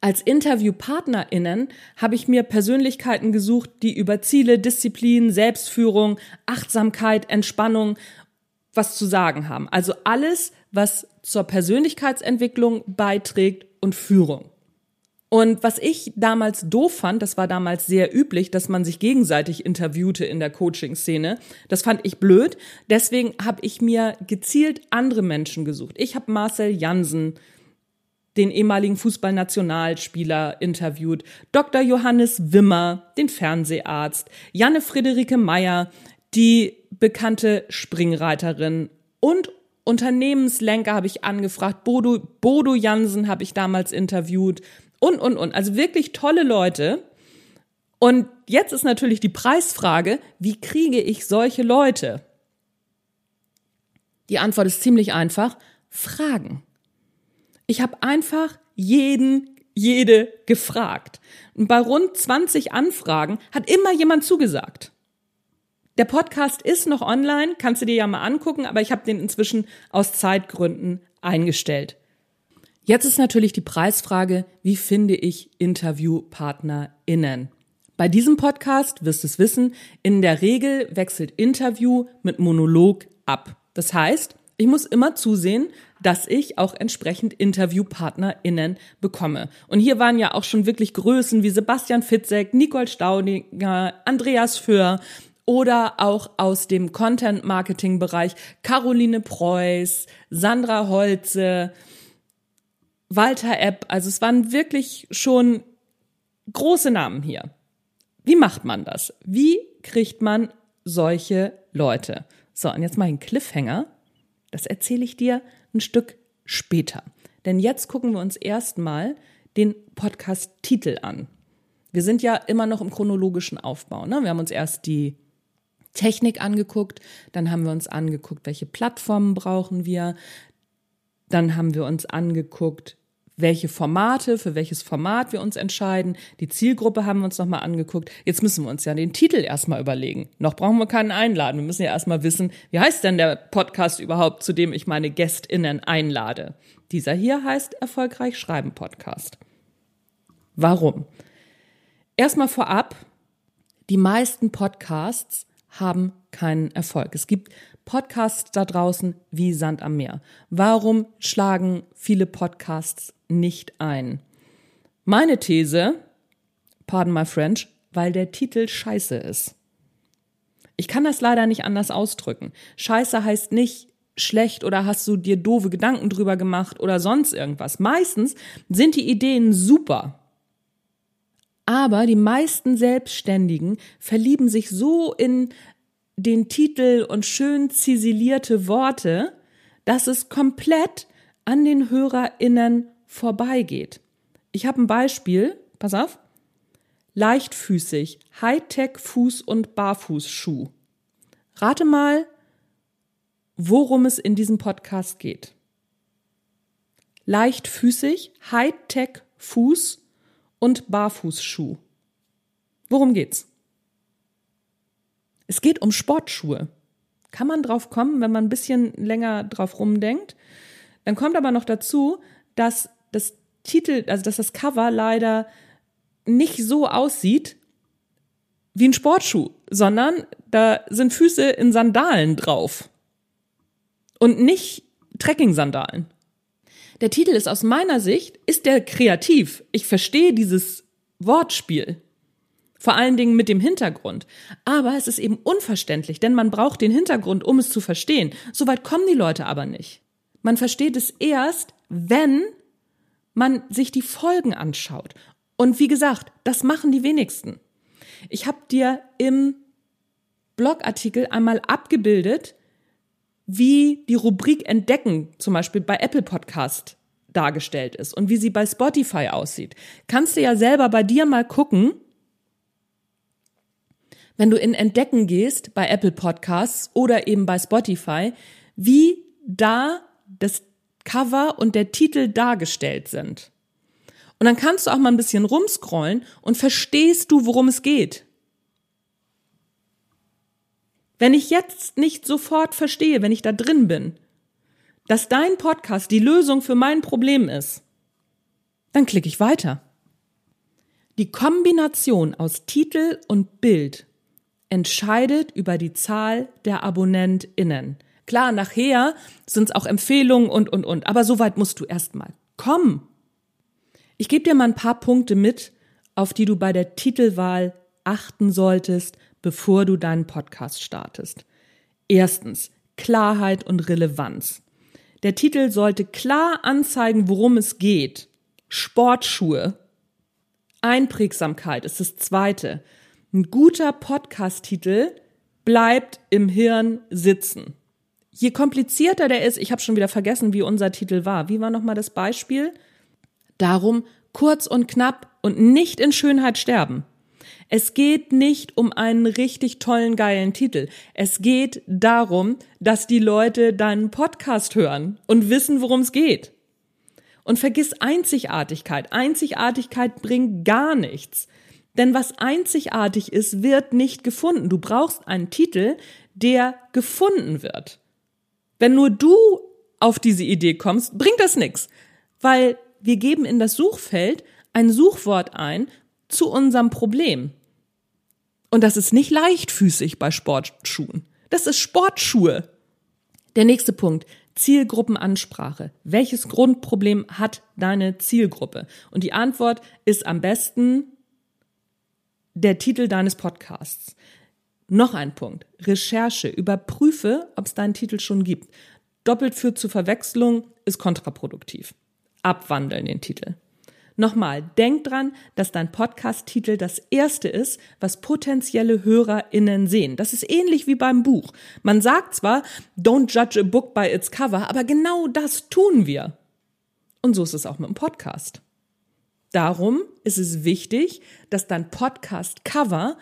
Als InterviewpartnerInnen habe ich mir Persönlichkeiten gesucht, die über Ziele, Disziplin, Selbstführung, Achtsamkeit, Entspannung was zu sagen haben. Also alles, was zur Persönlichkeitsentwicklung beiträgt und Führung. Und was ich damals doof fand, das war damals sehr üblich, dass man sich gegenseitig interviewte in der Coaching-Szene. Das fand ich blöd. Deswegen habe ich mir gezielt andere Menschen gesucht. Ich habe Marcel Jansen, den ehemaligen Fußballnationalspieler, interviewt, Dr. Johannes Wimmer, den Fernseharzt, Janne Friederike Meyer, die bekannte Springreiterin und Unternehmenslenker habe ich angefragt, Bodo, Bodo Jansen habe ich damals interviewt und, und, und. Also wirklich tolle Leute. Und jetzt ist natürlich die Preisfrage, wie kriege ich solche Leute? Die Antwort ist ziemlich einfach, Fragen. Ich habe einfach jeden, jede gefragt. Und bei rund 20 Anfragen hat immer jemand zugesagt. Der Podcast ist noch online, kannst du dir ja mal angucken, aber ich habe den inzwischen aus Zeitgründen eingestellt. Jetzt ist natürlich die Preisfrage, wie finde ich InterviewpartnerInnen? Bei diesem Podcast wirst du es wissen, in der Regel wechselt Interview mit Monolog ab. Das heißt, ich muss immer zusehen, dass ich auch entsprechend InterviewpartnerInnen bekomme. Und hier waren ja auch schon wirklich Größen wie Sebastian Fitzek, Nicole Staudinger, Andreas Föhr, oder auch aus dem Content-Marketing-Bereich Caroline Preuß, Sandra Holze, Walter Epp. Also es waren wirklich schon große Namen hier. Wie macht man das? Wie kriegt man solche Leute? So, und jetzt mal ein Cliffhanger. Das erzähle ich dir ein Stück später. Denn jetzt gucken wir uns erstmal den Podcast-Titel an. Wir sind ja immer noch im chronologischen Aufbau. Ne? Wir haben uns erst die Technik angeguckt, dann haben wir uns angeguckt, welche Plattformen brauchen wir, dann haben wir uns angeguckt, welche Formate, für welches Format wir uns entscheiden. Die Zielgruppe haben wir uns nochmal angeguckt. Jetzt müssen wir uns ja den Titel erstmal überlegen. Noch brauchen wir keinen einladen. Wir müssen ja erstmal wissen, wie heißt denn der Podcast überhaupt, zu dem ich meine GästInnen einlade. Dieser hier heißt Erfolgreich Schreiben Podcast. Warum? Erstmal vorab, die meisten Podcasts haben keinen Erfolg. Es gibt Podcasts da draußen wie Sand am Meer. Warum schlagen viele Podcasts nicht ein? Meine These, pardon my French, weil der Titel scheiße ist. Ich kann das leider nicht anders ausdrücken. Scheiße heißt nicht schlecht oder hast du dir doofe Gedanken drüber gemacht oder sonst irgendwas. Meistens sind die Ideen super. Aber die meisten Selbstständigen verlieben sich so in den Titel und schön ziselierte Worte, dass es komplett an den HörerInnen vorbeigeht. Ich habe ein Beispiel, pass auf. Leichtfüßig, Hightech Fuß- und Barfußschuh. Rate mal, worum es in diesem Podcast geht. Leichtfüßig, Hightech Fuß- und Barfußschuh. Worum geht's? Es geht um Sportschuhe. Kann man drauf kommen, wenn man ein bisschen länger drauf rumdenkt? Dann kommt aber noch dazu, dass das Titel, also dass das Cover leider nicht so aussieht wie ein Sportschuh, sondern da sind Füße in Sandalen drauf. Und nicht Trekking-Sandalen. Der Titel ist aus meiner Sicht, ist der kreativ. Ich verstehe dieses Wortspiel. Vor allen Dingen mit dem Hintergrund. Aber es ist eben unverständlich, denn man braucht den Hintergrund, um es zu verstehen. Soweit kommen die Leute aber nicht. Man versteht es erst, wenn man sich die Folgen anschaut. Und wie gesagt, das machen die wenigsten. Ich habe dir im Blogartikel einmal abgebildet, wie die Rubrik Entdecken zum Beispiel bei Apple Podcast dargestellt ist und wie sie bei Spotify aussieht. Kannst du ja selber bei dir mal gucken, wenn du in Entdecken gehst bei Apple Podcasts oder eben bei Spotify, wie da das Cover und der Titel dargestellt sind. Und dann kannst du auch mal ein bisschen rumscrollen und verstehst du, worum es geht. Wenn ich jetzt nicht sofort verstehe, wenn ich da drin bin, dass dein Podcast die Lösung für mein Problem ist, dann klicke ich weiter. Die Kombination aus Titel und Bild entscheidet über die Zahl der AbonnentInnen. Klar, nachher sind es auch Empfehlungen und, und, und. Aber so weit musst du erstmal kommen. Ich gebe dir mal ein paar Punkte mit, auf die du bei der Titelwahl achten solltest, bevor du deinen Podcast startest. Erstens, Klarheit und Relevanz. Der Titel sollte klar anzeigen, worum es geht. Sportschuhe. Einprägsamkeit ist das zweite. Ein guter Podcast-Titel bleibt im Hirn sitzen. Je komplizierter der ist, ich habe schon wieder vergessen, wie unser Titel war. Wie war nochmal das Beispiel? Darum kurz und knapp und nicht in Schönheit sterben. Es geht nicht um einen richtig tollen, geilen Titel. Es geht darum, dass die Leute deinen Podcast hören und wissen, worum es geht. Und vergiss Einzigartigkeit. Einzigartigkeit bringt gar nichts. Denn was einzigartig ist, wird nicht gefunden. Du brauchst einen Titel, der gefunden wird. Wenn nur du auf diese Idee kommst, bringt das nichts. Weil wir geben in das Suchfeld ein Suchwort ein zu unserem Problem. Und das ist nicht leichtfüßig bei Sportschuhen. Das ist Sportschuhe. Der nächste Punkt. Zielgruppenansprache. Welches Grundproblem hat deine Zielgruppe? Und die Antwort ist am besten der Titel deines Podcasts. Noch ein Punkt. Recherche. Überprüfe, ob es deinen Titel schon gibt. Doppelt führt zu Verwechslung ist kontraproduktiv. Abwandeln den Titel. Nochmal, denk dran, dass dein Podcast-Titel das erste ist, was potenzielle HörerInnen sehen. Das ist ähnlich wie beim Buch. Man sagt zwar, don't judge a book by its cover, aber genau das tun wir. Und so ist es auch mit dem Podcast. Darum ist es wichtig, dass dein Podcast-Cover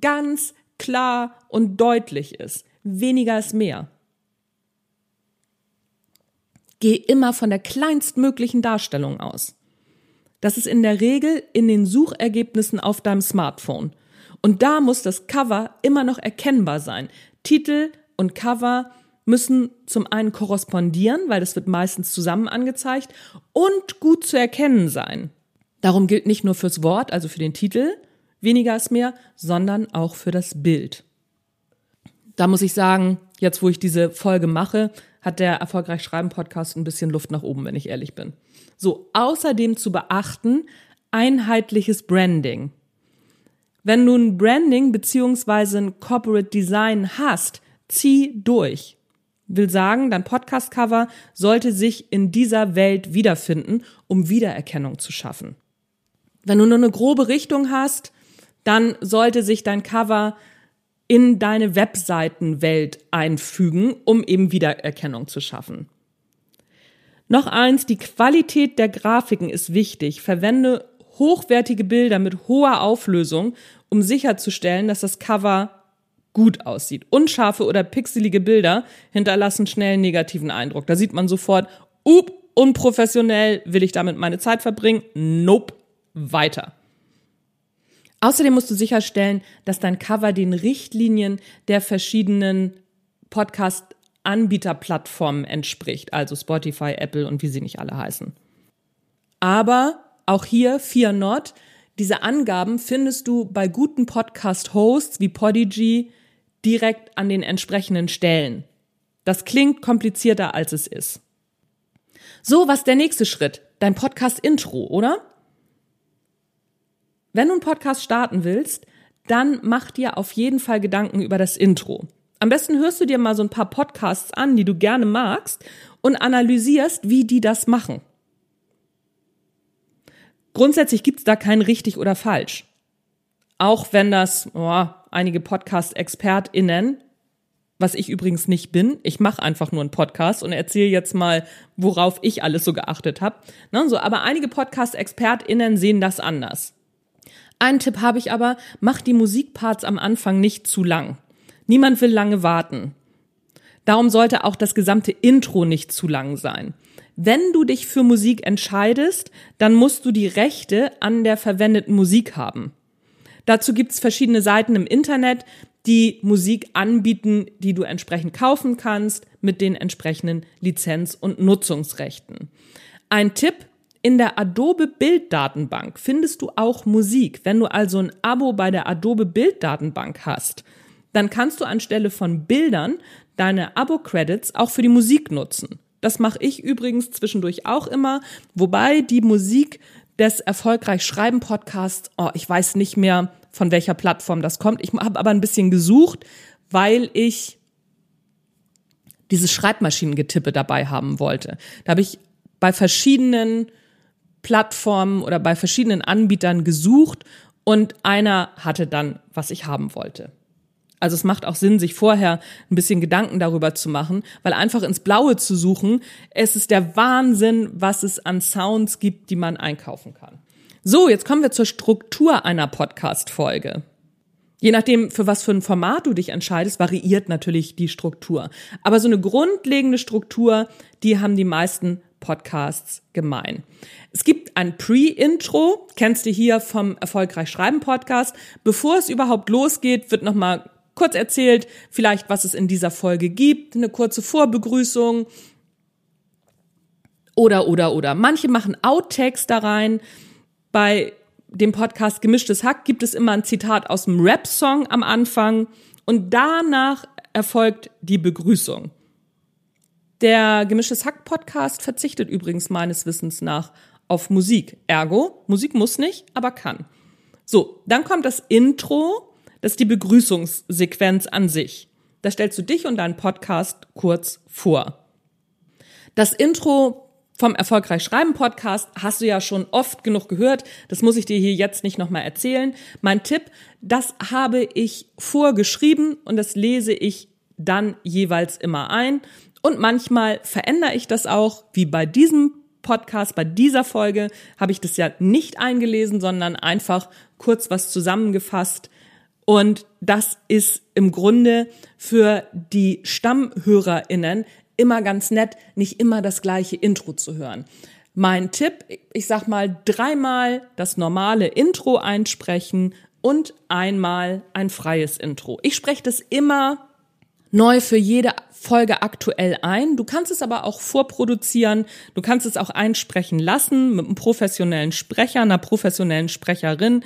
ganz klar und deutlich ist. Weniger ist mehr. Geh immer von der kleinstmöglichen Darstellung aus. Das ist in der Regel in den Suchergebnissen auf deinem Smartphone. Und da muss das Cover immer noch erkennbar sein. Titel und Cover müssen zum einen korrespondieren, weil das wird meistens zusammen angezeigt, und gut zu erkennen sein. Darum gilt nicht nur fürs Wort, also für den Titel, weniger ist mehr, sondern auch für das Bild. Da muss ich sagen, jetzt wo ich diese Folge mache, hat der Erfolgreich Schreiben Podcast ein bisschen Luft nach oben, wenn ich ehrlich bin. So, außerdem zu beachten, einheitliches Branding. Wenn du ein Branding beziehungsweise ein Corporate Design hast, zieh durch. Will sagen, dein Podcast-Cover sollte sich in dieser Welt wiederfinden, um Wiedererkennung zu schaffen. Wenn du nur eine grobe Richtung hast, dann sollte sich dein Cover in deine Webseitenwelt einfügen, um eben Wiedererkennung zu schaffen. Noch eins, die Qualität der Grafiken ist wichtig. Verwende hochwertige Bilder mit hoher Auflösung, um sicherzustellen, dass das Cover gut aussieht. Unscharfe oder pixelige Bilder hinterlassen schnell einen negativen Eindruck. Da sieht man sofort, up, unprofessionell, will ich damit meine Zeit verbringen? Nope, weiter. Außerdem musst du sicherstellen, dass dein Cover den Richtlinien der verschiedenen Podcast-Anbieterplattformen entspricht, also Spotify, Apple und wie sie nicht alle heißen. Aber auch hier, Fear Not, diese Angaben findest du bei guten Podcast-Hosts wie Podigy direkt an den entsprechenden Stellen. Das klingt komplizierter, als es ist. So, was der nächste Schritt? Dein Podcast-Intro, oder? Wenn du einen Podcast starten willst, dann mach dir auf jeden Fall Gedanken über das Intro. Am besten hörst du dir mal so ein paar Podcasts an, die du gerne magst und analysierst, wie die das machen. Grundsätzlich gibt's da kein richtig oder falsch. Auch wenn das oh, einige Podcast-ExpertInnen, was ich übrigens nicht bin, ich mache einfach nur einen Podcast und erzähle jetzt mal, worauf ich alles so geachtet habe. Ne, so, aber einige Podcast-ExpertInnen sehen das anders. Einen Tipp habe ich aber, mach die Musikparts am Anfang nicht zu lang. Niemand will lange warten. Darum sollte auch das gesamte Intro nicht zu lang sein. Wenn du dich für Musik entscheidest, dann musst du die Rechte an der verwendeten Musik haben. Dazu gibt's verschiedene Seiten im Internet, die Musik anbieten, die du entsprechend kaufen kannst mit den entsprechenden Lizenz- und Nutzungsrechten. Ein Tipp, in der Adobe Bilddatenbank findest du auch Musik. Wenn du also ein Abo bei der Adobe Bilddatenbank hast, dann kannst du anstelle von Bildern deine Abo-Credits auch für die Musik nutzen. Das mache ich übrigens zwischendurch auch immer, wobei die Musik des erfolgreich Schreiben Podcasts, oh, ich weiß nicht mehr, von welcher Plattform das kommt. Ich habe aber ein bisschen gesucht, weil ich dieses Schreibmaschinengetippe dabei haben wollte. Da habe ich bei verschiedenen Plattformen oder bei verschiedenen Anbietern gesucht und einer hatte dann, was ich haben wollte. Also es macht auch Sinn, sich vorher ein bisschen Gedanken darüber zu machen, weil einfach ins Blaue zu suchen, es ist der Wahnsinn, was es an Sounds gibt, die man einkaufen kann. So, jetzt kommen wir zur Struktur einer Podcast-Folge. Je nachdem, für was für ein Format du dich entscheidest, variiert natürlich die Struktur. Aber so eine grundlegende Struktur, die haben die meisten Podcasts gemein. Es gibt ein Pre-Intro, kennst du hier vom Erfolgreich Schreiben Podcast. Bevor es überhaupt losgeht, wird nochmal kurz erzählt, vielleicht was es in dieser Folge gibt, eine kurze Vorbegrüßung oder, oder, oder. Manche machen Outtakes da rein. Bei dem Podcast Gemischtes Hack gibt es immer ein Zitat aus dem Rap-Song am Anfang und danach erfolgt die Begrüßung. Der Gemischtes Hack Podcast verzichtet übrigens meines Wissens nach auf Musik. Ergo, Musik muss nicht, aber kann. So, dann kommt das Intro, das ist die Begrüßungssequenz an sich. Da stellst du dich und deinen Podcast kurz vor. Das Intro vom Erfolgreich Schreiben Podcast hast du ja schon oft genug gehört. Das muss ich dir hier jetzt nicht nochmal erzählen. Mein Tipp, das habe ich vorgeschrieben und das lese ich dann jeweils immer ein. Und manchmal verändere ich das auch, wie bei diesem Podcast, bei dieser Folge habe ich das ja nicht eingelesen, sondern einfach kurz was zusammengefasst. Und das ist im Grunde für die StammhörerInnen immer ganz nett, nicht immer das gleiche Intro zu hören. Mein Tipp, ich sag mal dreimal das normale Intro einsprechen und einmal ein freies Intro. Ich spreche das immer neu für jede Folge aktuell ein. Du kannst es aber auch vorproduzieren. Du kannst es auch einsprechen lassen mit einem professionellen Sprecher, einer professionellen Sprecherin.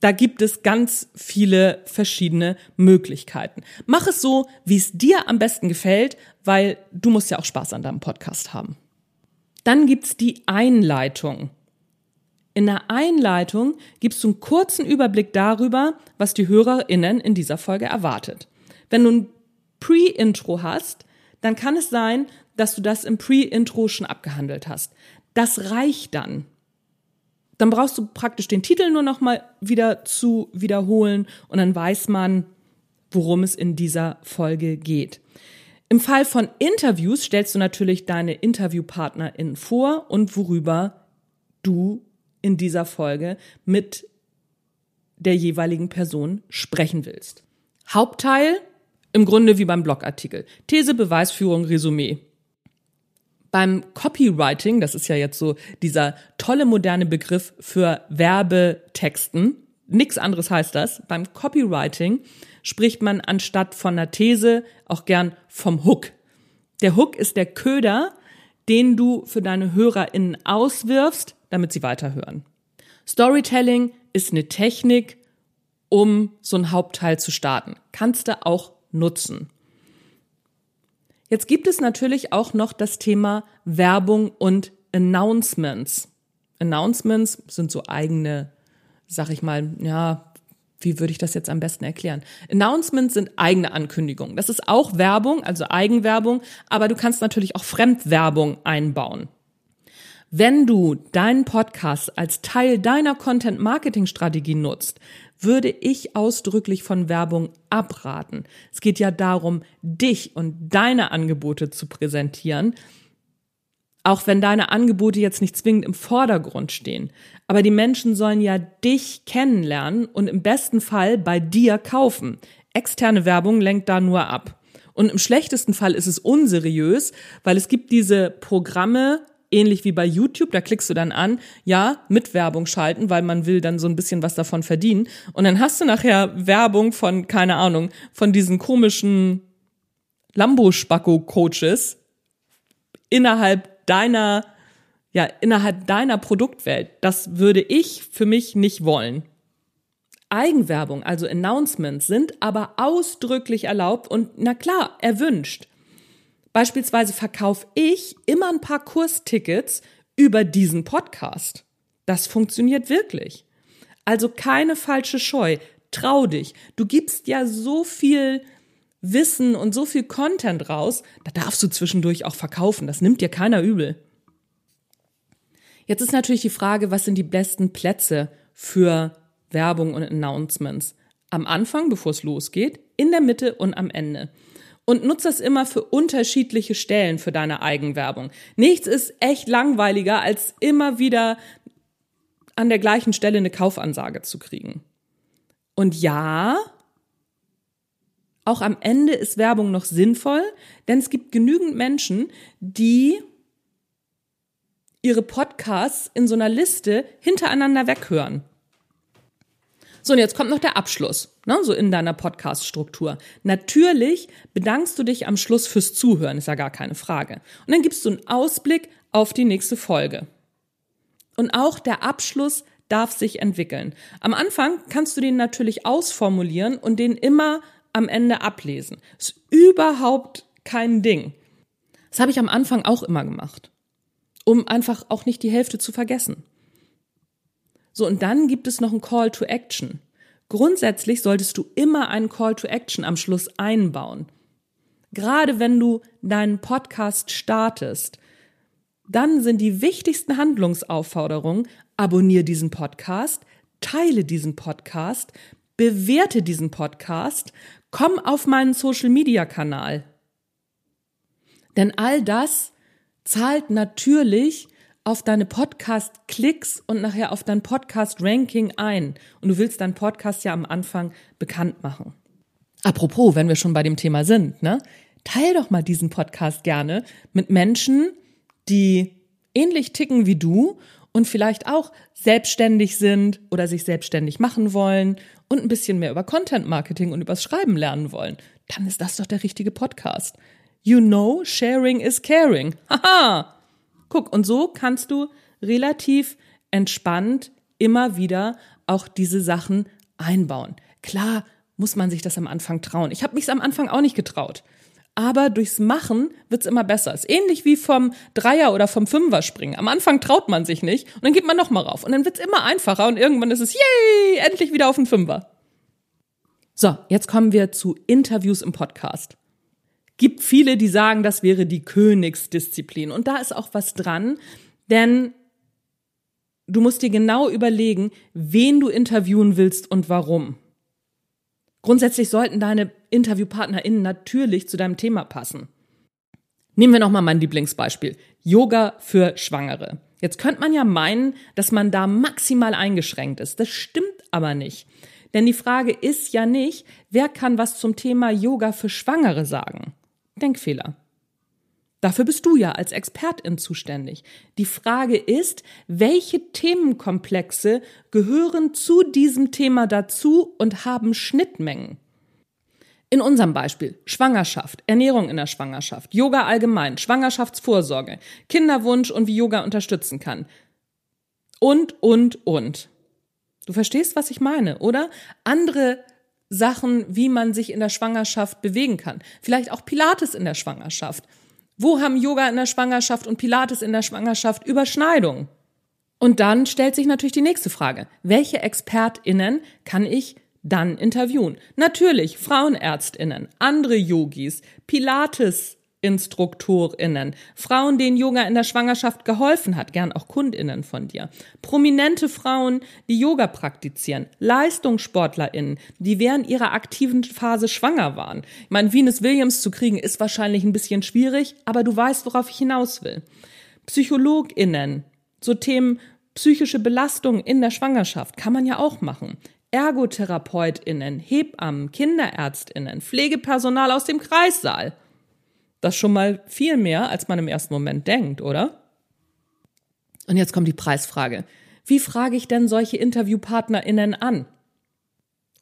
Da gibt es ganz viele verschiedene Möglichkeiten. Mach es so, wie es dir am besten gefällt, weil du musst ja auch Spaß an deinem Podcast haben. Dann gibt's die Einleitung. In der Einleitung gibst du einen kurzen Überblick darüber, was die HörerInnen in dieser Folge erwartet. Wenn du ein Pre-Intro hast, dann kann es sein, dass du das im Pre-Intro schon abgehandelt hast. Das reicht dann. Dann brauchst du praktisch den Titel nur noch mal wieder zu wiederholen und dann weiß man, worum es in dieser Folge geht. Im Fall von Interviews stellst du natürlich deine InterviewpartnerInnen vor und worüber du in dieser Folge mit der jeweiligen Person sprechen willst. Hauptteil im Grunde wie beim Blogartikel. These, Beweisführung, Resümee. Beim Copywriting, das ist ja jetzt so dieser tolle moderne Begriff für Werbetexten, nichts anderes heißt das. Beim Copywriting spricht man anstatt von einer These auch gern vom Hook. Der Hook ist der Köder, den du für deine HörerInnen auswirfst, damit sie weiterhören. Storytelling ist eine Technik, um so ein Hauptteil zu starten. Kannst du auch nutzen. Jetzt gibt es natürlich auch noch das Thema Werbung und Announcements. Announcements sind so eigene, sag ich mal, ja, wie würde ich das jetzt am besten erklären? Announcements sind eigene Ankündigungen. Das ist auch Werbung, also Eigenwerbung, aber du kannst natürlich auch Fremdwerbung einbauen. Wenn du deinen Podcast als Teil deiner Content-Marketing-Strategie nutzt, würde ich ausdrücklich von Werbung abraten. Es geht ja darum, dich und deine Angebote zu präsentieren, auch wenn deine Angebote jetzt nicht zwingend im Vordergrund stehen. Aber die Menschen sollen ja dich kennenlernen und im besten Fall bei dir kaufen. Externe Werbung lenkt da nur ab. Und im schlechtesten Fall ist es unseriös, weil es gibt diese Programme, ähnlich wie bei YouTube, da klickst du dann an, ja, mit Werbung schalten, weil man will dann so ein bisschen was davon verdienen. Und dann hast du nachher Werbung von, keine Ahnung, von diesen komischen Lambo-Spacko-Coaches innerhalb deiner, ja, innerhalb deiner Produktwelt. Das würde ich für mich nicht wollen. Eigenwerbung, also Announcements, sind aber ausdrücklich erlaubt und na klar, erwünscht. Beispielsweise verkaufe ich immer ein paar Kurstickets über diesen Podcast. Das funktioniert wirklich. Also keine falsche Scheu. Trau dich. Du gibst ja so viel Wissen und so viel Content raus, da darfst du zwischendurch auch verkaufen. Das nimmt dir keiner übel. Jetzt ist natürlich die Frage, was sind die besten Plätze für Werbung und Announcements? Am Anfang, bevor es losgeht, in der Mitte und am Ende und nutze das immer für unterschiedliche Stellen für deine Eigenwerbung. Nichts ist echt langweiliger, als immer wieder an der gleichen Stelle eine Kaufansage zu kriegen. Und ja, auch am Ende ist Werbung noch sinnvoll, denn es gibt genügend Menschen, die ihre Podcasts in so einer Liste hintereinander weghören. So, und jetzt kommt noch der Abschluss, ne, so in deiner Podcast-Struktur. Natürlich bedankst du dich am Schluss fürs Zuhören, ist ja gar keine Frage. Und dann gibst du einen Ausblick auf die nächste Folge. Und auch der Abschluss darf sich entwickeln. Am Anfang kannst du den natürlich ausformulieren und den immer am Ende ablesen. Ist überhaupt kein Ding. Das habe ich am Anfang auch immer gemacht, um einfach auch nicht die Hälfte zu vergessen. So, und dann gibt es noch ein Call to Action. Grundsätzlich solltest du immer einen Call to Action am Schluss einbauen. Gerade wenn du deinen Podcast startest, dann sind die wichtigsten Handlungsaufforderungen, abonniere diesen Podcast, teile diesen Podcast, bewerte diesen Podcast, komm auf meinen Social-Media-Kanal. Denn all das zahlt natürlich auf deine Podcast-Klicks und nachher auf dein Podcast-Ranking ein. Und du willst deinen Podcast ja am Anfang bekannt machen. Apropos, wenn wir schon bei dem Thema sind, ne? Teil doch mal diesen Podcast gerne mit Menschen, die ähnlich ticken wie du und vielleicht auch selbstständig sind oder sich selbstständig machen wollen und ein bisschen mehr über Content Marketing und übers Schreiben lernen wollen. Dann ist das doch der richtige Podcast. You know, sharing is caring. Haha! Guck, und so kannst du relativ entspannt immer wieder auch diese Sachen einbauen. Klar muss man sich das am Anfang trauen. Ich habe mich am Anfang auch nicht getraut. Aber durchs Machen wird's immer besser. Ist ähnlich wie vom Dreier oder vom Fünfer springen. Am Anfang traut man sich nicht und dann geht man nochmal rauf. Und dann wird's immer einfacher und irgendwann ist es, yay, endlich wieder auf den Fünfer. So, jetzt kommen wir zu Interviews im Podcast. Gibt viele, die sagen, das wäre die Königsdisziplin. Und da ist auch was dran, denn du musst dir genau überlegen, wen du interviewen willst und warum. Grundsätzlich sollten deine InterviewpartnerInnen natürlich zu deinem Thema passen. Nehmen wir nochmal mein Lieblingsbeispiel. Yoga für Schwangere. Jetzt könnte man ja meinen, dass man da maximal eingeschränkt ist. Das stimmt aber nicht. Denn die Frage ist ja nicht, wer kann was zum Thema Yoga für Schwangere sagen? Denkfehler. Dafür bist du ja als Expertin zuständig. Die Frage ist, welche Themenkomplexe gehören zu diesem Thema dazu und haben Schnittmengen? In unserem Beispiel Schwangerschaft, Ernährung in der Schwangerschaft, Yoga allgemein, Schwangerschaftsvorsorge, Kinderwunsch und wie Yoga unterstützen kann. Und, und, und. Du verstehst, was ich meine, oder? Andere Sachen, wie man sich in der Schwangerschaft bewegen kann. Vielleicht auch Pilates in der Schwangerschaft. Wo haben Yoga in der Schwangerschaft und Pilates in der Schwangerschaft Überschneidung? Und dann stellt sich natürlich die nächste Frage. Welche ExpertInnen kann ich dann interviewen? Natürlich FrauenärztInnen, andere Yogis, Pilates InstruktorInnen, Frauen, denen Yoga in der Schwangerschaft geholfen hat, gern auch KundInnen von dir, prominente Frauen, die Yoga praktizieren, LeistungssportlerInnen, die während ihrer aktiven Phase schwanger waren. Ich meine, Venus Williams zu kriegen ist wahrscheinlich ein bisschen schwierig, aber du weißt, worauf ich hinaus will. PsychologInnen, so Themen psychische Belastung in der Schwangerschaft kann man ja auch machen. ErgotherapeutInnen, Hebammen, KinderärztInnen, Pflegepersonal aus dem Kreissaal. Das schon mal viel mehr, als man im ersten Moment denkt, oder? Und jetzt kommt die Preisfrage. Wie frage ich denn solche InterviewpartnerInnen an?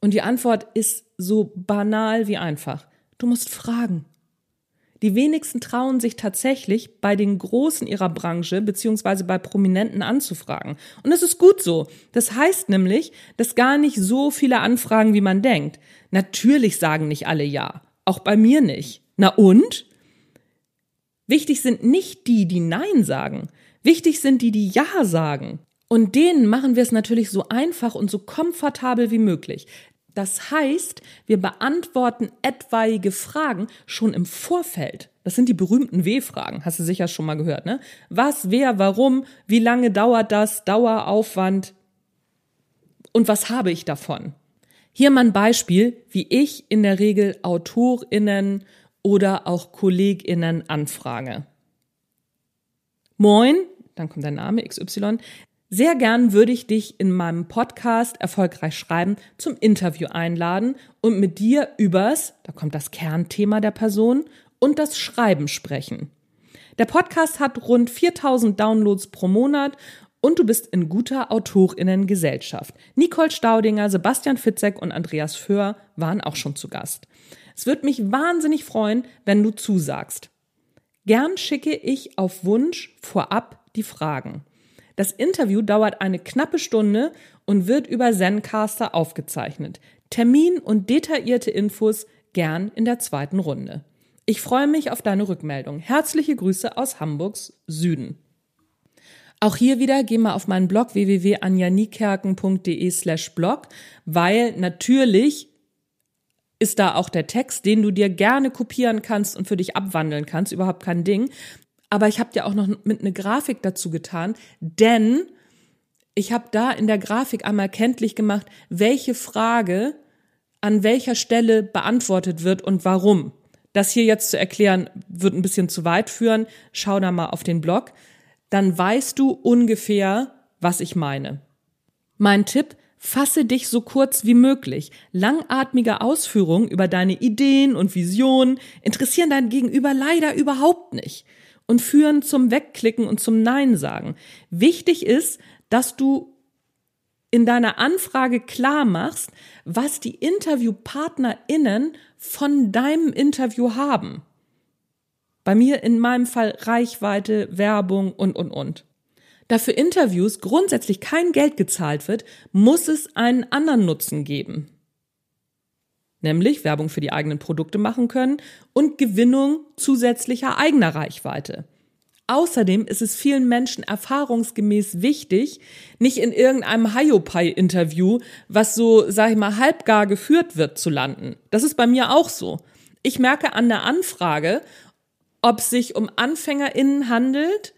Und die Antwort ist so banal wie einfach. Du musst fragen. Die wenigsten trauen sich tatsächlich bei den Großen ihrer Branche beziehungsweise bei Prominenten anzufragen. Und das ist gut so. Das heißt nämlich, dass gar nicht so viele anfragen, wie man denkt. Natürlich sagen nicht alle ja. Auch bei mir nicht. Na und? Wichtig sind nicht die, die Nein sagen. Wichtig sind die, die Ja sagen. Und denen machen wir es natürlich so einfach und so komfortabel wie möglich. Das heißt, wir beantworten etwaige Fragen schon im Vorfeld. Das sind die berühmten W-Fragen, hast du sicher schon mal gehört, ne? Was, wer, warum, wie lange dauert das, Daueraufwand und was habe ich davon? Hier mal ein Beispiel, wie ich in der Regel AutorInnen oder auch KollegInnen anfrage. Moin, dann kommt dein Name XY. Sehr gern würde ich dich in meinem Podcast Erfolgreich Schreiben zum Interview einladen und mit dir übers, da kommt das Kernthema der Person, und das Schreiben sprechen. Der Podcast hat rund 4000 Downloads pro Monat und du bist in guter Autorinnengesellschaft. Nicole Staudinger, Sebastian Fitzek und Andreas Föhr waren auch schon zu Gast. Es wird mich wahnsinnig freuen, wenn du zusagst. Gern schicke ich auf Wunsch vorab die Fragen. Das Interview dauert eine knappe Stunde und wird über Zencaster aufgezeichnet. Termin und detaillierte Infos gern in der zweiten Runde. Ich freue mich auf deine Rückmeldung. Herzliche Grüße aus Hamburgs Süden. Auch hier wieder geh mal auf meinen Blog www.anjanikerken.de slash blog, weil natürlich ist da auch der Text, den du dir gerne kopieren kannst und für dich abwandeln kannst, überhaupt kein Ding. Aber ich habe dir auch noch mit eine Grafik dazu getan, denn ich habe da in der Grafik einmal kenntlich gemacht, welche Frage an welcher Stelle beantwortet wird und warum. Das hier jetzt zu erklären, wird ein bisschen zu weit führen. Schau da mal auf den Blog. Dann weißt du ungefähr, was ich meine. Mein Tipp, Fasse dich so kurz wie möglich. Langatmige Ausführungen über deine Ideen und Visionen interessieren dein Gegenüber leider überhaupt nicht und führen zum Wegklicken und zum Nein sagen. Wichtig ist, dass du in deiner Anfrage klar machst, was die InterviewpartnerInnen von deinem Interview haben. Bei mir in meinem Fall Reichweite, Werbung und, und, und. Da für Interviews grundsätzlich kein Geld gezahlt wird, muss es einen anderen Nutzen geben. Nämlich Werbung für die eigenen Produkte machen können und Gewinnung zusätzlicher eigener Reichweite. Außerdem ist es vielen Menschen erfahrungsgemäß wichtig, nicht in irgendeinem Hiopai-Interview, was so, sag ich mal, halbgar geführt wird, zu landen. Das ist bei mir auch so. Ich merke an der Anfrage, ob es sich um AnfängerInnen handelt,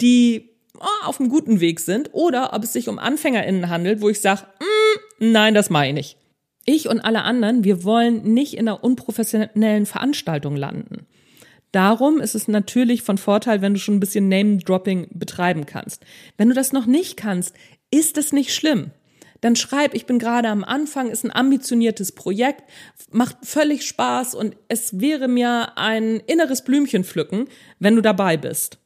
die oh, auf einem guten Weg sind, oder ob es sich um AnfängerInnen handelt, wo ich sage, mm, nein, das meine ich. Ich und alle anderen, wir wollen nicht in einer unprofessionellen Veranstaltung landen. Darum ist es natürlich von Vorteil, wenn du schon ein bisschen Name-Dropping betreiben kannst. Wenn du das noch nicht kannst, ist es nicht schlimm. Dann schreib, ich bin gerade am Anfang, ist ein ambitioniertes Projekt, macht völlig Spaß und es wäre mir ein inneres Blümchen pflücken, wenn du dabei bist.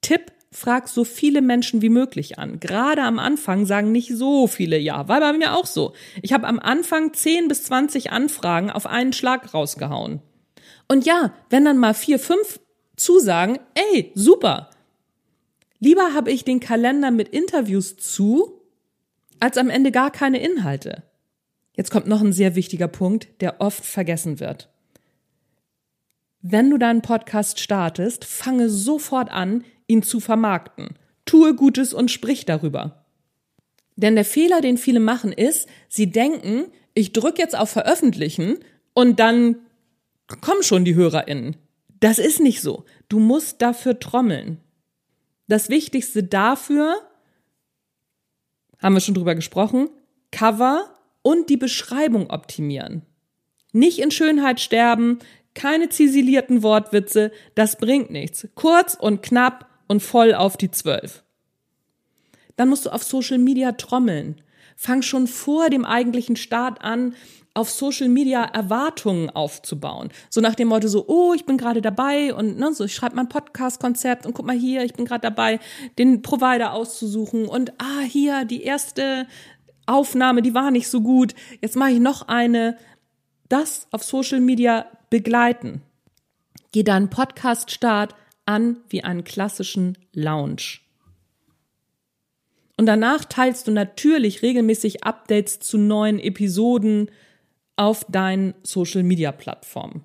Tipp, frag so viele Menschen wie möglich an. Gerade am Anfang sagen nicht so viele ja. War bei mir auch so. Ich habe am Anfang 10 bis 20 Anfragen auf einen Schlag rausgehauen. Und ja, wenn dann mal vier, fünf zusagen, ey, super. Lieber habe ich den Kalender mit Interviews zu, als am Ende gar keine Inhalte. Jetzt kommt noch ein sehr wichtiger Punkt, der oft vergessen wird. Wenn du deinen Podcast startest, fange sofort an, ihn zu vermarkten. Tue Gutes und sprich darüber. Denn der Fehler, den viele machen, ist, sie denken, ich drücke jetzt auf Veröffentlichen und dann kommen schon die HörerInnen. Das ist nicht so. Du musst dafür trommeln. Das Wichtigste dafür, haben wir schon drüber gesprochen, Cover und die Beschreibung optimieren. Nicht in Schönheit sterben, keine ziselierten Wortwitze, das bringt nichts. Kurz und knapp und voll auf die Zwölf. Dann musst du auf Social Media trommeln. Fang schon vor dem eigentlichen Start an, auf Social Media Erwartungen aufzubauen. So nach dem Motto so, oh, ich bin gerade dabei und ne, so, ich schreibe mein Podcast-Konzept und guck mal hier, ich bin gerade dabei, den Provider auszusuchen und ah, hier, die erste Aufnahme, die war nicht so gut, jetzt mache ich noch eine. Das auf Social Media begleiten. Geh deinen Podcast-Start an wie einen klassischen Lounge. Und danach teilst du natürlich regelmäßig Updates zu neuen Episoden, auf deinen Social Media Plattformen.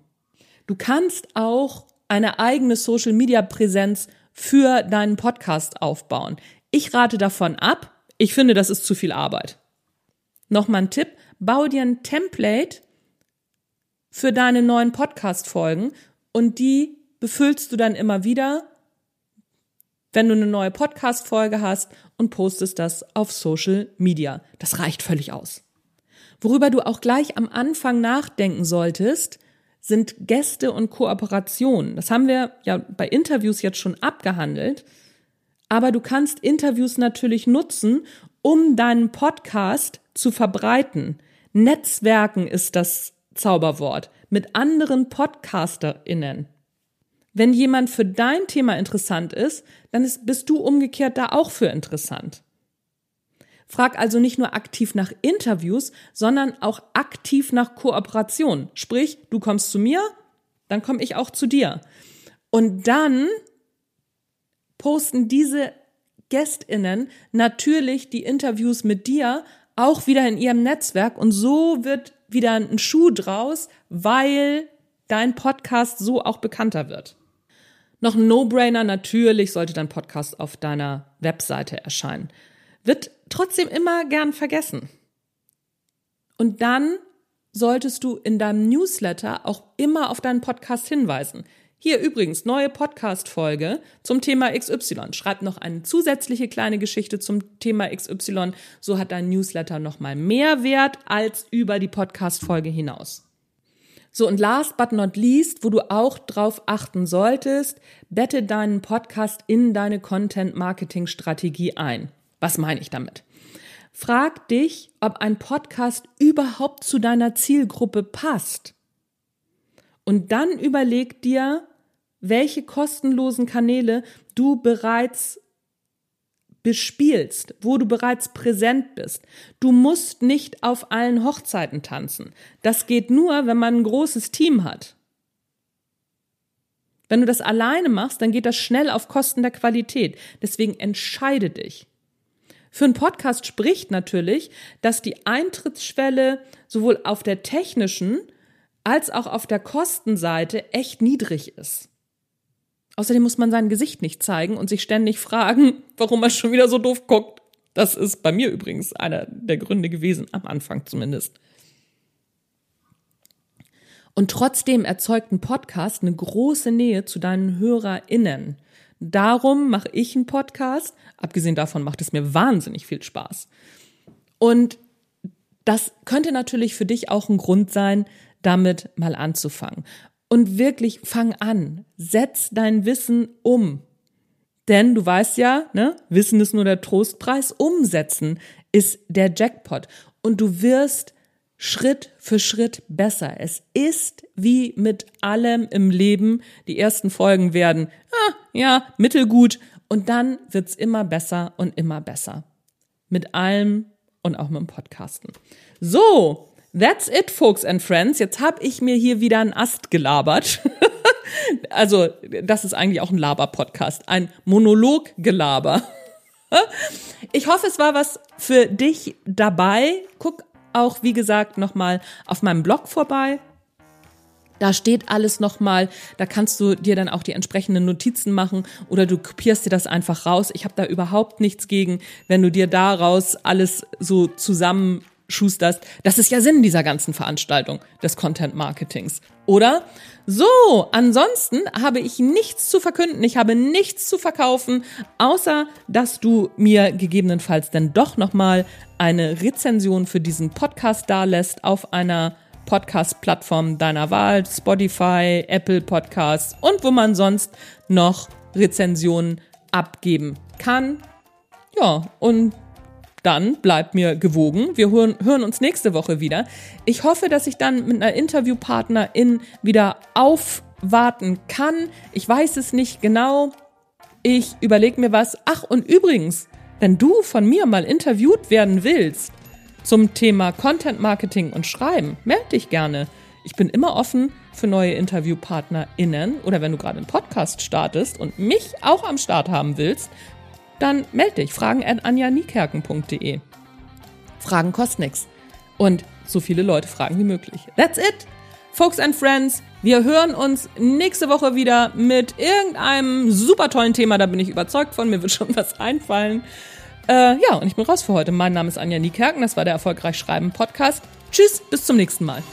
Du kannst auch eine eigene Social Media Präsenz für deinen Podcast aufbauen. Ich rate davon ab. Ich finde, das ist zu viel Arbeit. Nochmal ein Tipp. Bau dir ein Template für deine neuen Podcast-Folgen und die befüllst du dann immer wieder, wenn du eine neue Podcast-Folge hast und postest das auf Social Media. Das reicht völlig aus. Worüber du auch gleich am Anfang nachdenken solltest, sind Gäste und Kooperationen. Das haben wir ja bei Interviews jetzt schon abgehandelt. Aber du kannst Interviews natürlich nutzen, um deinen Podcast zu verbreiten. Netzwerken ist das Zauberwort mit anderen PodcasterInnen. Wenn jemand für dein Thema interessant ist, dann ist, bist du umgekehrt da auch für interessant. Frag also nicht nur aktiv nach Interviews, sondern auch aktiv nach Kooperation. Sprich, du kommst zu mir, dann komme ich auch zu dir. Und dann posten diese Gästinnen natürlich die Interviews mit dir auch wieder in ihrem Netzwerk und so wird wieder ein Schuh draus, weil dein Podcast so auch bekannter wird. Noch ein No-Brainer, natürlich sollte dein Podcast auf deiner Webseite erscheinen wird trotzdem immer gern vergessen. Und dann solltest du in deinem Newsletter auch immer auf deinen Podcast hinweisen. Hier übrigens neue Podcast-Folge zum Thema XY. Schreib noch eine zusätzliche kleine Geschichte zum Thema XY. So hat dein Newsletter nochmal mehr Wert als über die Podcast-Folge hinaus. So, und last but not least, wo du auch drauf achten solltest, bette deinen Podcast in deine Content-Marketing-Strategie ein. Was meine ich damit? Frag dich, ob ein Podcast überhaupt zu deiner Zielgruppe passt. Und dann überleg dir, welche kostenlosen Kanäle du bereits bespielst, wo du bereits präsent bist. Du musst nicht auf allen Hochzeiten tanzen. Das geht nur, wenn man ein großes Team hat. Wenn du das alleine machst, dann geht das schnell auf Kosten der Qualität. Deswegen entscheide dich. Für einen Podcast spricht natürlich, dass die Eintrittsschwelle sowohl auf der technischen als auch auf der Kostenseite echt niedrig ist. Außerdem muss man sein Gesicht nicht zeigen und sich ständig fragen, warum man schon wieder so doof guckt. Das ist bei mir übrigens einer der Gründe gewesen, am Anfang zumindest. Und trotzdem erzeugt ein Podcast eine große Nähe zu deinen HörerInnen. Darum mache ich einen Podcast. Abgesehen davon macht es mir wahnsinnig viel Spaß. Und das könnte natürlich für dich auch ein Grund sein, damit mal anzufangen. Und wirklich fang an. Setz dein Wissen um. Denn du weißt ja, ne, Wissen ist nur der Trostpreis. Umsetzen ist der Jackpot. Und du wirst Schritt für Schritt besser. Es ist wie mit allem im Leben. Die ersten Folgen werden, ah, ja, mittelgut. Und dann wird's immer besser und immer besser. Mit allem und auch mit dem Podcasten. So, that's it, folks and friends. Jetzt habe ich mir hier wieder einen Ast gelabert. also, das ist eigentlich auch ein Laber-Podcast. Ein Monolog-Gelaber. Ich hoffe, es war was für dich dabei. Guck auch, wie gesagt, nochmal auf meinem Blog vorbei. Da steht alles nochmal, da kannst du dir dann auch die entsprechenden Notizen machen oder du kopierst dir das einfach raus. Ich habe da überhaupt nichts gegen, wenn du dir daraus alles so zusammenschusterst. Das ist ja Sinn dieser ganzen Veranstaltung des Content Marketings, oder? So, ansonsten habe ich nichts zu verkünden, ich habe nichts zu verkaufen, außer dass du mir gegebenenfalls dann doch nochmal eine Rezension für diesen Podcast dalässt auf einer Podcast-Plattform deiner Wahl, Spotify, Apple Podcasts und wo man sonst noch Rezensionen abgeben kann. Ja, und dann bleibt mir gewogen. Wir hören, hören, uns nächste Woche wieder. Ich hoffe, dass ich dann mit einer Interviewpartnerin wieder aufwarten kann. Ich weiß es nicht genau. Ich überlege mir was. Ach, und übrigens, wenn du von mir mal interviewt werden willst zum Thema Content Marketing und Schreiben, melde dich gerne. Ich bin immer offen für neue InterviewpartnerInnen oder wenn du gerade einen Podcast startest und mich auch am Start haben willst, dann melde dich fragen an anjaniekerken.de. Fragen kosten nichts. Und so viele Leute fragen wie möglich. That's it! Folks and Friends, wir hören uns nächste Woche wieder mit irgendeinem super tollen Thema. Da bin ich überzeugt von. Mir wird schon was einfallen. Äh, ja, und ich bin raus für heute. Mein Name ist Anja Niekerken. Das war der Erfolgreich Schreiben Podcast. Tschüss, bis zum nächsten Mal.